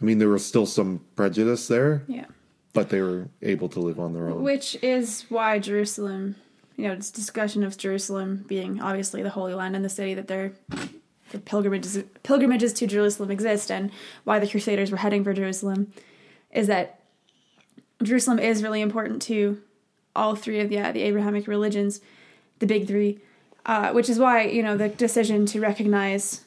I mean, there was still some prejudice there, Yeah. but they were able to live on their own. Which is why Jerusalem, you know, this discussion of Jerusalem being obviously the Holy Land and the city that they're the pilgrimages pilgrimages to Jerusalem exist and why the Crusaders were heading for Jerusalem is that Jerusalem is really important to all three of the uh, the Abrahamic religions, the big three, uh, which is why you know the decision to recognize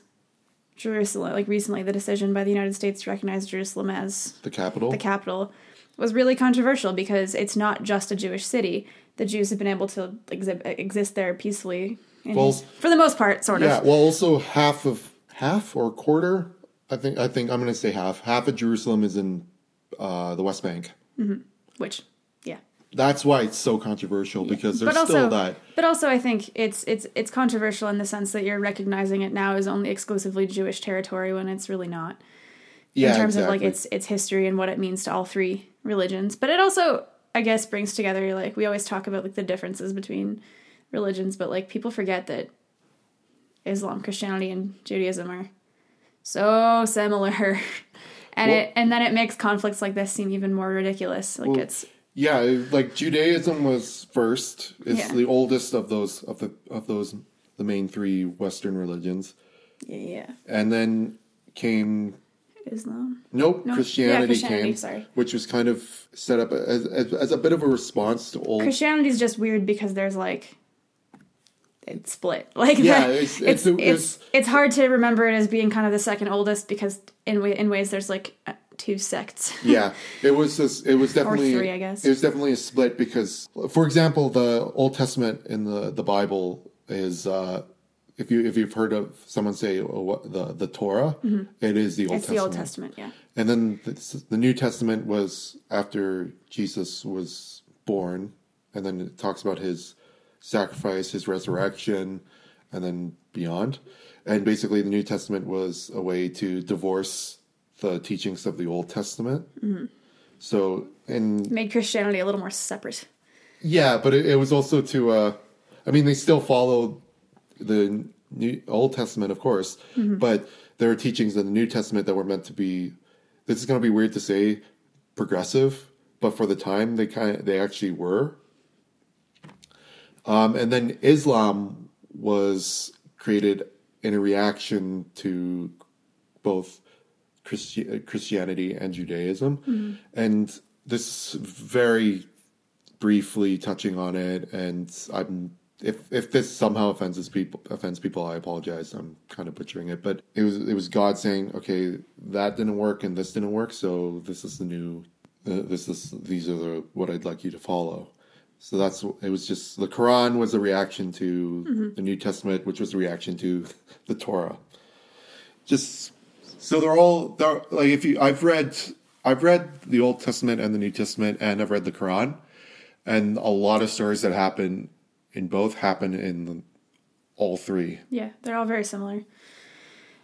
Jerusalem, like recently the decision by the United States to recognize Jerusalem as the capital. the capital was really controversial because it's not just a Jewish city. The Jews have been able to exi- exist there peacefully, in- Well, for the most part, sort yeah, of. Yeah. Well, also half of half or a quarter. I think. I think I'm going to say half. Half of Jerusalem is in uh, the West Bank. Which, yeah, That's why it's so controversial because there's also, still that. but also, I think it's it's it's controversial in the sense that you're recognizing it now as only exclusively Jewish territory when it's really not. Yeah, in terms exactly. of like its its history and what it means to all three religions. But it also, I guess, brings together like we always talk about like the differences between religions, but like people forget that Islam, Christianity, and Judaism are so similar. *laughs* And Well- it and then it makes conflicts like this seem even more ridiculous. Like Well, it's Yeah, like Judaism was first. It's Yeah. the oldest of those of the of those the main three Western religions, yeah, and then came Islam. nope No, Christianity, yeah, Christianity, came, sorry. which was kind of set up as, as as a bit of a response to old. Christianity is just weird because there's like it's split. *laughs* Like Yeah, *laughs* the- it's- it's it's- it's, it's hard to remember it as being kind of the second oldest because in in ways there's like two sects. *laughs* yeah, it was just, it was definitely three, I guess. it was definitely a split because, for example, the Old Testament in the the Bible is. uh if you if you've heard of someone say oh, what, the the Torah, it is the Old Mm-hmm. it's Testament. the Old Testament, yeah. And then the, the New Testament was after Jesus was born, and then it talks about his sacrifice, his resurrection, and then beyond. And basically, the New Testament was a way to divorce the teachings of the Old Testament. So and Made Christianity a little more separate. yeah, but it, it was also to. Uh, I mean, they still followed the New Old Testament, of course, but there are teachings in the New Testament that were meant to be. This is going to be weird to say, progressive, but for the time they kind of they actually were. Um, and then Islam was created in a reaction to both Christi- uh, Christianity and Judaism, mm-hmm. and this very briefly touching on it, and I'm if if this somehow offends people offends people, I apologize. I'm kind of butchering it, but it was it was God saying, okay, that didn't work and this didn't work, so this is the new, uh, this is these are the what I'd like you to follow. So that's it was just the Quran was a reaction to mm-hmm. the New Testament, which was a reaction to *laughs* the Torah. Just so they're all they're like if you I've read I've read the Old Testament and the New Testament and I've read the Quran and a lot of stories that happen in both happen in the, all three. Yeah, they're all very similar.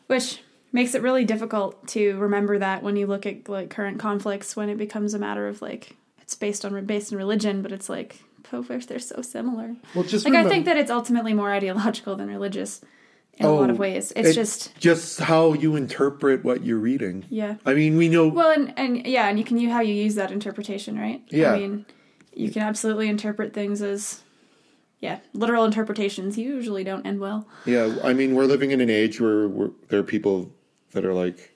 Which makes it really difficult to remember that when you look at like current conflicts when it becomes a matter of like it's based on based in religion, but it's like *laughs* oh, they're so similar. Well, just Like I think that it's ultimately more ideological than religious in a lot of Oh, ways. It's it- just just how you interpret what you're reading. yeah. I mean, we know Well, and, and yeah, and you can you how you use that interpretation, right? Yeah. I mean, you can absolutely interpret things as yeah, literal interpretations usually don't end well. Yeah, I mean, we're living in an age where we're, there are people that are like,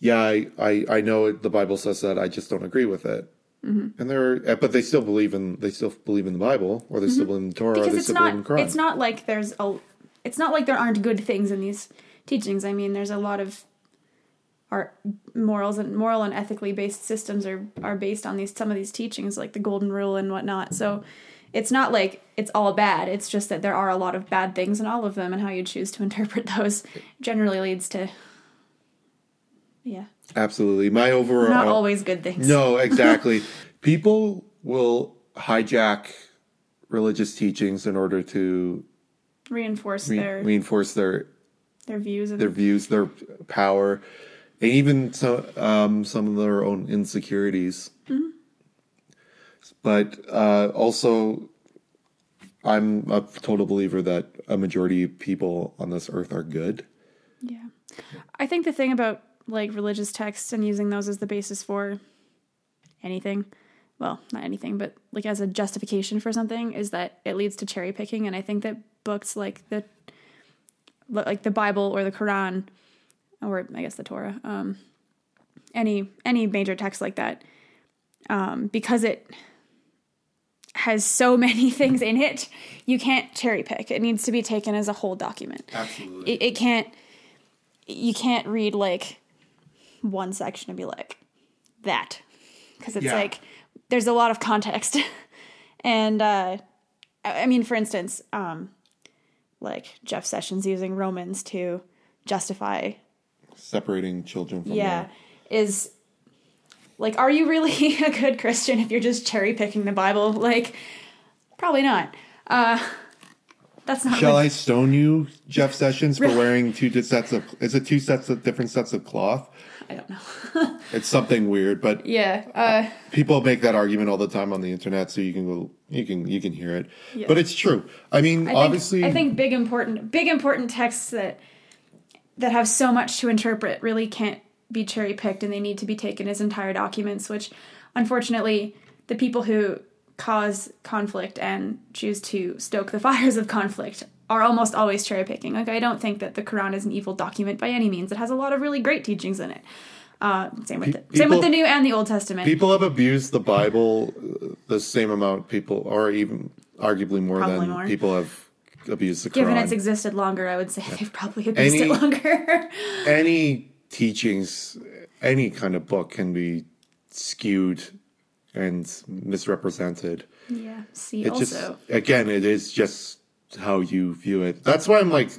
"Yeah, I, I, I know it, the Bible says that. I just don't agree with it." Mm-hmm. And they're, but they still believe in they still believe in the Bible, or they still believe in the Torah, or because they it's still not believe in Quran. it's not like there's a it's not like there aren't good things in these teachings. I mean there's a lot of our morals and moral and ethically based systems are are based on these some of these teachings like the golden rule and whatnot. So it's not like it's all bad. It's just that there are a lot of bad things in all of them and how you choose to *laughs* interpret those generally leads to yeah. Absolutely, my overall not always good things. No, *laughs* exactly. People will hijack religious teachings in order to reinforce re- their reinforce their their views their views, their power, and even some um, some of their own insecurities. But uh, also, I'm a total believer that a majority of people on this earth are good. Yeah. I think the thing about like religious texts and using those as the basis for anything, well, not anything, but like as a justification for something is that it leads to cherry picking and I think that books like the like the Bible or the Quran or I guess the Torah, um any any major text like that um because it has so *laughs* many things in it, you can't cherry pick. It needs to be taken as a whole document Absolutely. it, it can't you can't read like one section and be like that because it's Yeah. like there's a lot of context *laughs* and uh I I mean for instance um like Jeff Sessions using Romans to justify Separating children from yeah their- is like are you really *laughs* a good Christian if you're just cherry picking the Bible like probably not uh that's not Shall I stone you, Jeff Sessions, for *laughs* wearing two sets of? Is it two sets of different sets of cloth? I don't know *laughs* It's something weird, but yeah uh people make that argument all the time on the internet, so you can go, you can you can hear it. But it's true. I mean, I think, obviously, I think big important big important texts that that have so much to interpret really can't be cherry picked and they need to be taken as entire documents, which unfortunately the people who cause conflict and choose to stoke the fires of conflict are almost always cherry picking. Like I don't think that the Quran is an evil document by any means. It has a lot of really great teachings in it. Uh, same with the, same with the New and the Old Testament. people have abused the Bible the same amount people, or even arguably more Probably than more. people have abused the Quran. Given it's existed longer, I would say they've probably abused Any- it longer. *laughs* any teachings, any kind of book can be skewed and misrepresented. yeah. See It also. just again, it is just how you view it. That's why I'm like,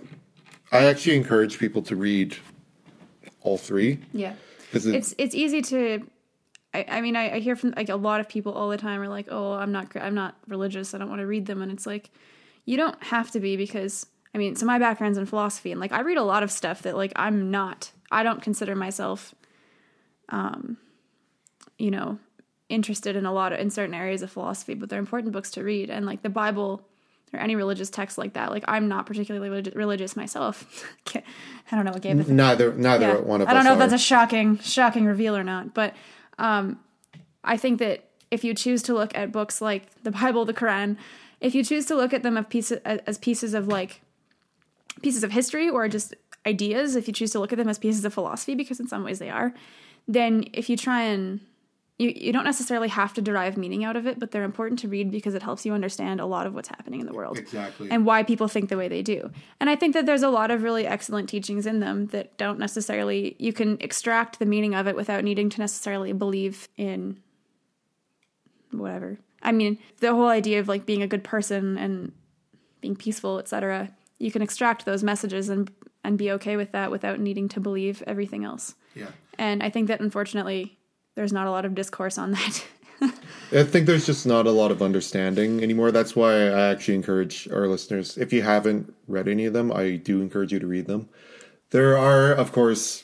I actually encourage people to read all three yeah. because it, it's it's easy to I, I mean I, I hear from like a lot of people all the time are like oh i'm not i'm not religious i don't want to read them and it's like you don't have to be because i mean so my background's in philosophy and like i read a lot of stuff that like i'm not i don't consider myself um you know, interested in a lot of in certain areas of philosophy, but they're important books to read. And like the Bible or any religious text like that, like I'm not particularly relig- religious myself. *laughs* I don't know what Gabe. Neither, neither Yeah. one of those. I don't us know if that's a shocking, shocking reveal or not, but um, I think that if you choose to look at books like the Bible, the Quran, if you choose to look at them as pieces, as pieces of like pieces of history or just ideas, if you choose to look at them as pieces of philosophy, because in some ways they are, then if you try and you, you don't necessarily have to derive meaning out of it, but they're important to read because it helps you understand a lot of what's happening in the world Exactly. and why people think the way they do. And I think that there's a lot of really excellent teachings in them that don't necessarily, you can extract the meaning of it without needing to necessarily believe in whatever. I mean, the whole idea of like being a good person and being peaceful, etc. You can extract those messages and and be okay with that without needing to believe everything else. yeah. And I think that unfortunately there's not a lot of discourse on that. *laughs* I think there's just not a lot of understanding anymore. That's why I actually encourage our listeners, if you haven't read any of them, I do encourage you to read them. There are, of course,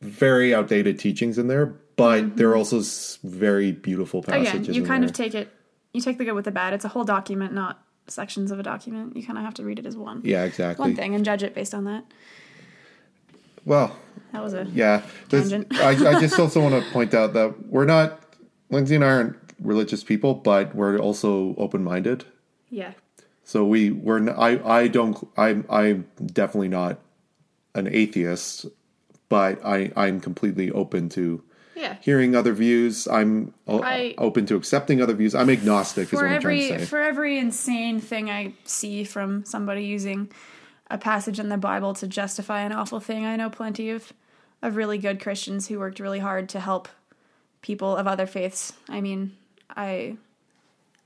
very outdated teachings in there, but there are mm-hmm. also very beautiful passages. Again, you in kind there. of take it you take the good with the bad. It's a whole document, not sections of a document. You kind of have to read it as one. yeah, exactly. One thing and judge it based on that. Well, That was a yeah. Tangent. I, I just also want to *laughs* point out that we're not, Lindsay and I aren't religious people, but we're also open minded. yeah. So we we're n- I I don't I'm I'm definitely not an atheist, but I I'm completely open to Yeah. hearing other views. I'm o- I- open to accepting other views. I'm agnostic. is for what I'm every trying to say. for every insane thing I see from somebody using a passage in the Bible to justify an awful thing, I know plenty of of really good Christians who worked really hard to help people of other faiths. I mean, I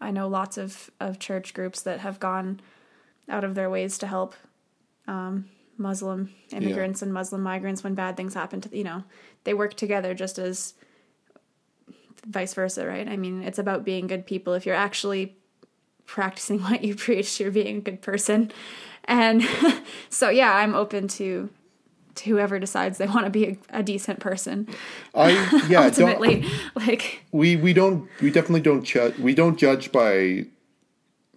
I know lots of of church groups that have gone out of their ways to help um, Muslim immigrants and Muslim migrants when bad things happen to you know they work together just as vice versa, right? I mean, it's about being good people. If you're actually practicing *laughs* what you preach, you're being a good person. And *laughs* so, yeah, I'm open to to whoever decides they want to be a, a decent person. I *laughs* yeah. don't, Ultimately, like we we don't we definitely don't judge we don't judge by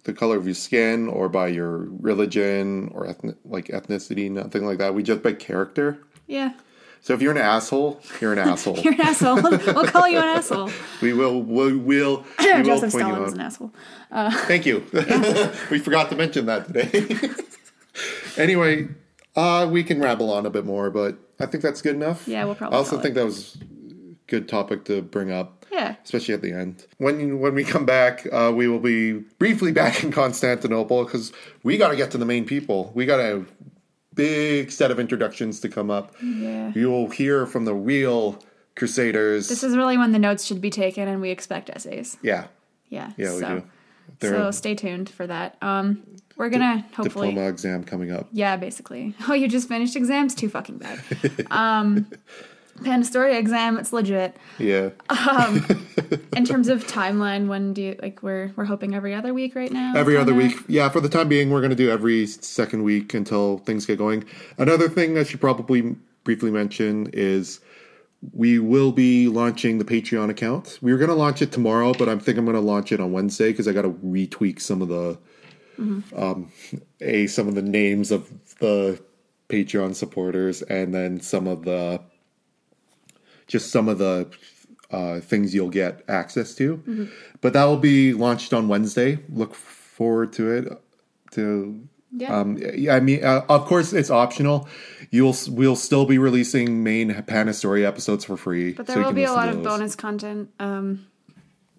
the color of your skin or by your religion or ethnic like ethnicity nothing like that we judge by character yeah, so if you're an asshole you're an *laughs* asshole you're an asshole. we'll call you an asshole. we will we will we will Joseph point you Stalin is an asshole. Uh, Thank you. we forgot to mention that today. Anyway, uh, we can rabble on a bit more, but I think that's good enough. Yeah, we'll probably I also think that was a good topic to bring up. Yeah. Especially at the end. When when we come back, uh, we will be briefly back in Constantinople because we got to get to the main people. We got a big set of introductions to come up. Yeah. You will hear from the real Crusaders. This is really when the notes should be taken, and we expect essays. yeah, Yeah. yeah, we so, do. There So stay tuned for that. Um, we're gonna hopefully. diploma exam coming up. Yeah, basically. *laughs* Oh, you just finished exams? Too fucking bad. *laughs* Um, Pan Historia exam, it's legit. Yeah. Um, *laughs* In terms of timeline, when do you like? We're we're hoping every other week right now. Every other week. Yeah, for the time being, we're going to do every second week until things get going. Another thing I should probably briefly mention is we will be launching the Patreon account. We were going to launch it tomorrow, but I'm think I'm going to launch it on Wednesday because I got to retweak some of the um, a some of the names of the Patreon supporters and then some of the just some of the uh, things you'll get access to. But that will be launched on Wednesday. Look forward to it. To Yeah. um, yeah, I mean, uh, of course, it's optional. You'll we'll still be releasing main Pan Historia episodes for free. But so there you will be a lot of bonus content. Um,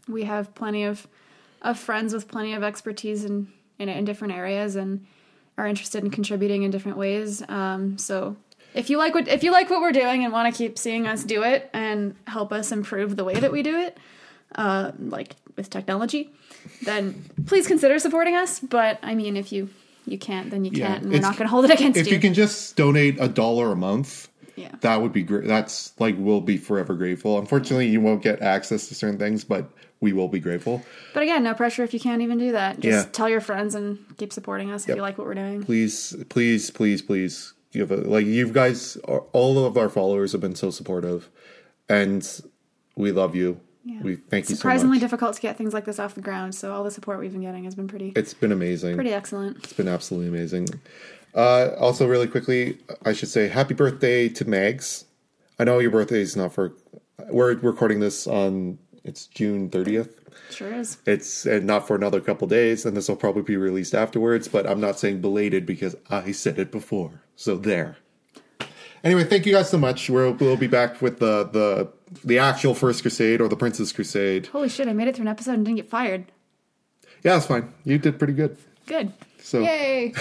we have plenty of of friends with plenty of expertise in in, in different areas and are interested in contributing in different ways. Um, so if you like what if you like what we're doing and want to keep seeing us do it and help us improve the way that we do it, uh, like with technology, then please consider supporting us. But I mean, if you you can't, then you Yeah, can't, and we're not going to hold it against If you. If you can just donate a dollar a month, yeah. that would be great. That's like we'll be forever grateful. Unfortunately, you won't get access to certain things, but we will be grateful. But again, no pressure if you can't even do that. Just Yeah. tell your friends and keep supporting us if Yep. you like what we're doing. please please please please give a like you guys are, all of our followers have been so supportive and We love you. Yeah. We thank you so Surprisingly much. difficult to get things like this off the ground, so all the support we've been getting has been pretty It's been amazing. pretty excellent. It's been absolutely amazing. Uh, also, really quickly, I should say happy birthday to Mags. I know your birthday is not for. We're recording this on it's June thirtieth. Sure is. It's and not for another couple days, and this will probably be released afterwards. But I'm not saying belated because I said it before. So there. Anyway, thank you guys so much. We'll we'll be back with the the the actual First Crusade or the Prince's Crusade. Holy shit, I made it through an episode and didn't get fired. Yeah, it's fine. You did pretty good. Good. So, Yay! *laughs* *laughs*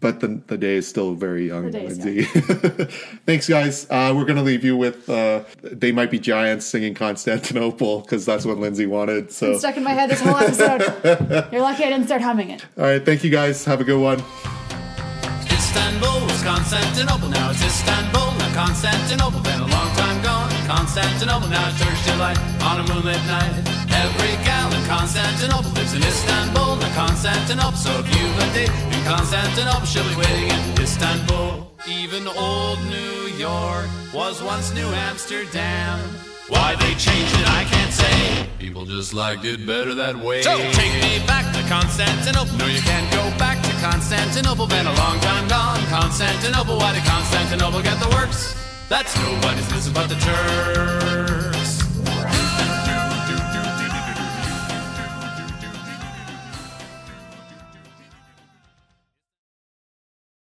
but the the day is still very young, The day is Lindsay. *laughs* Thanks, guys. Uh, we're gonna leave you with uh, "They Might Be Giants" singing Constantinople because that's what Lindsay wanted. So, It's stuck in my head this whole episode. You're lucky I didn't start humming it. all right, thank you guys. Have a good one. Istanbul was Constantinople, now it's Istanbul, now Constantinople, been a long time gone. Constantinople, now it's Turkish delight on a moonlit night. Every gal in Constantinople lives in Istanbul, now Constantinople. So if you've a date in Constantinople, she'll be waiting in Istanbul. Even old New York was once New Amsterdam. Why they changed it, I can't say. People just liked it better that way. So take me back to Constantinople. No, you can't go back Constantinople. Been a long time gone. Constantinople. Why did Constantinople get the works? That's nobody's business but the Turks.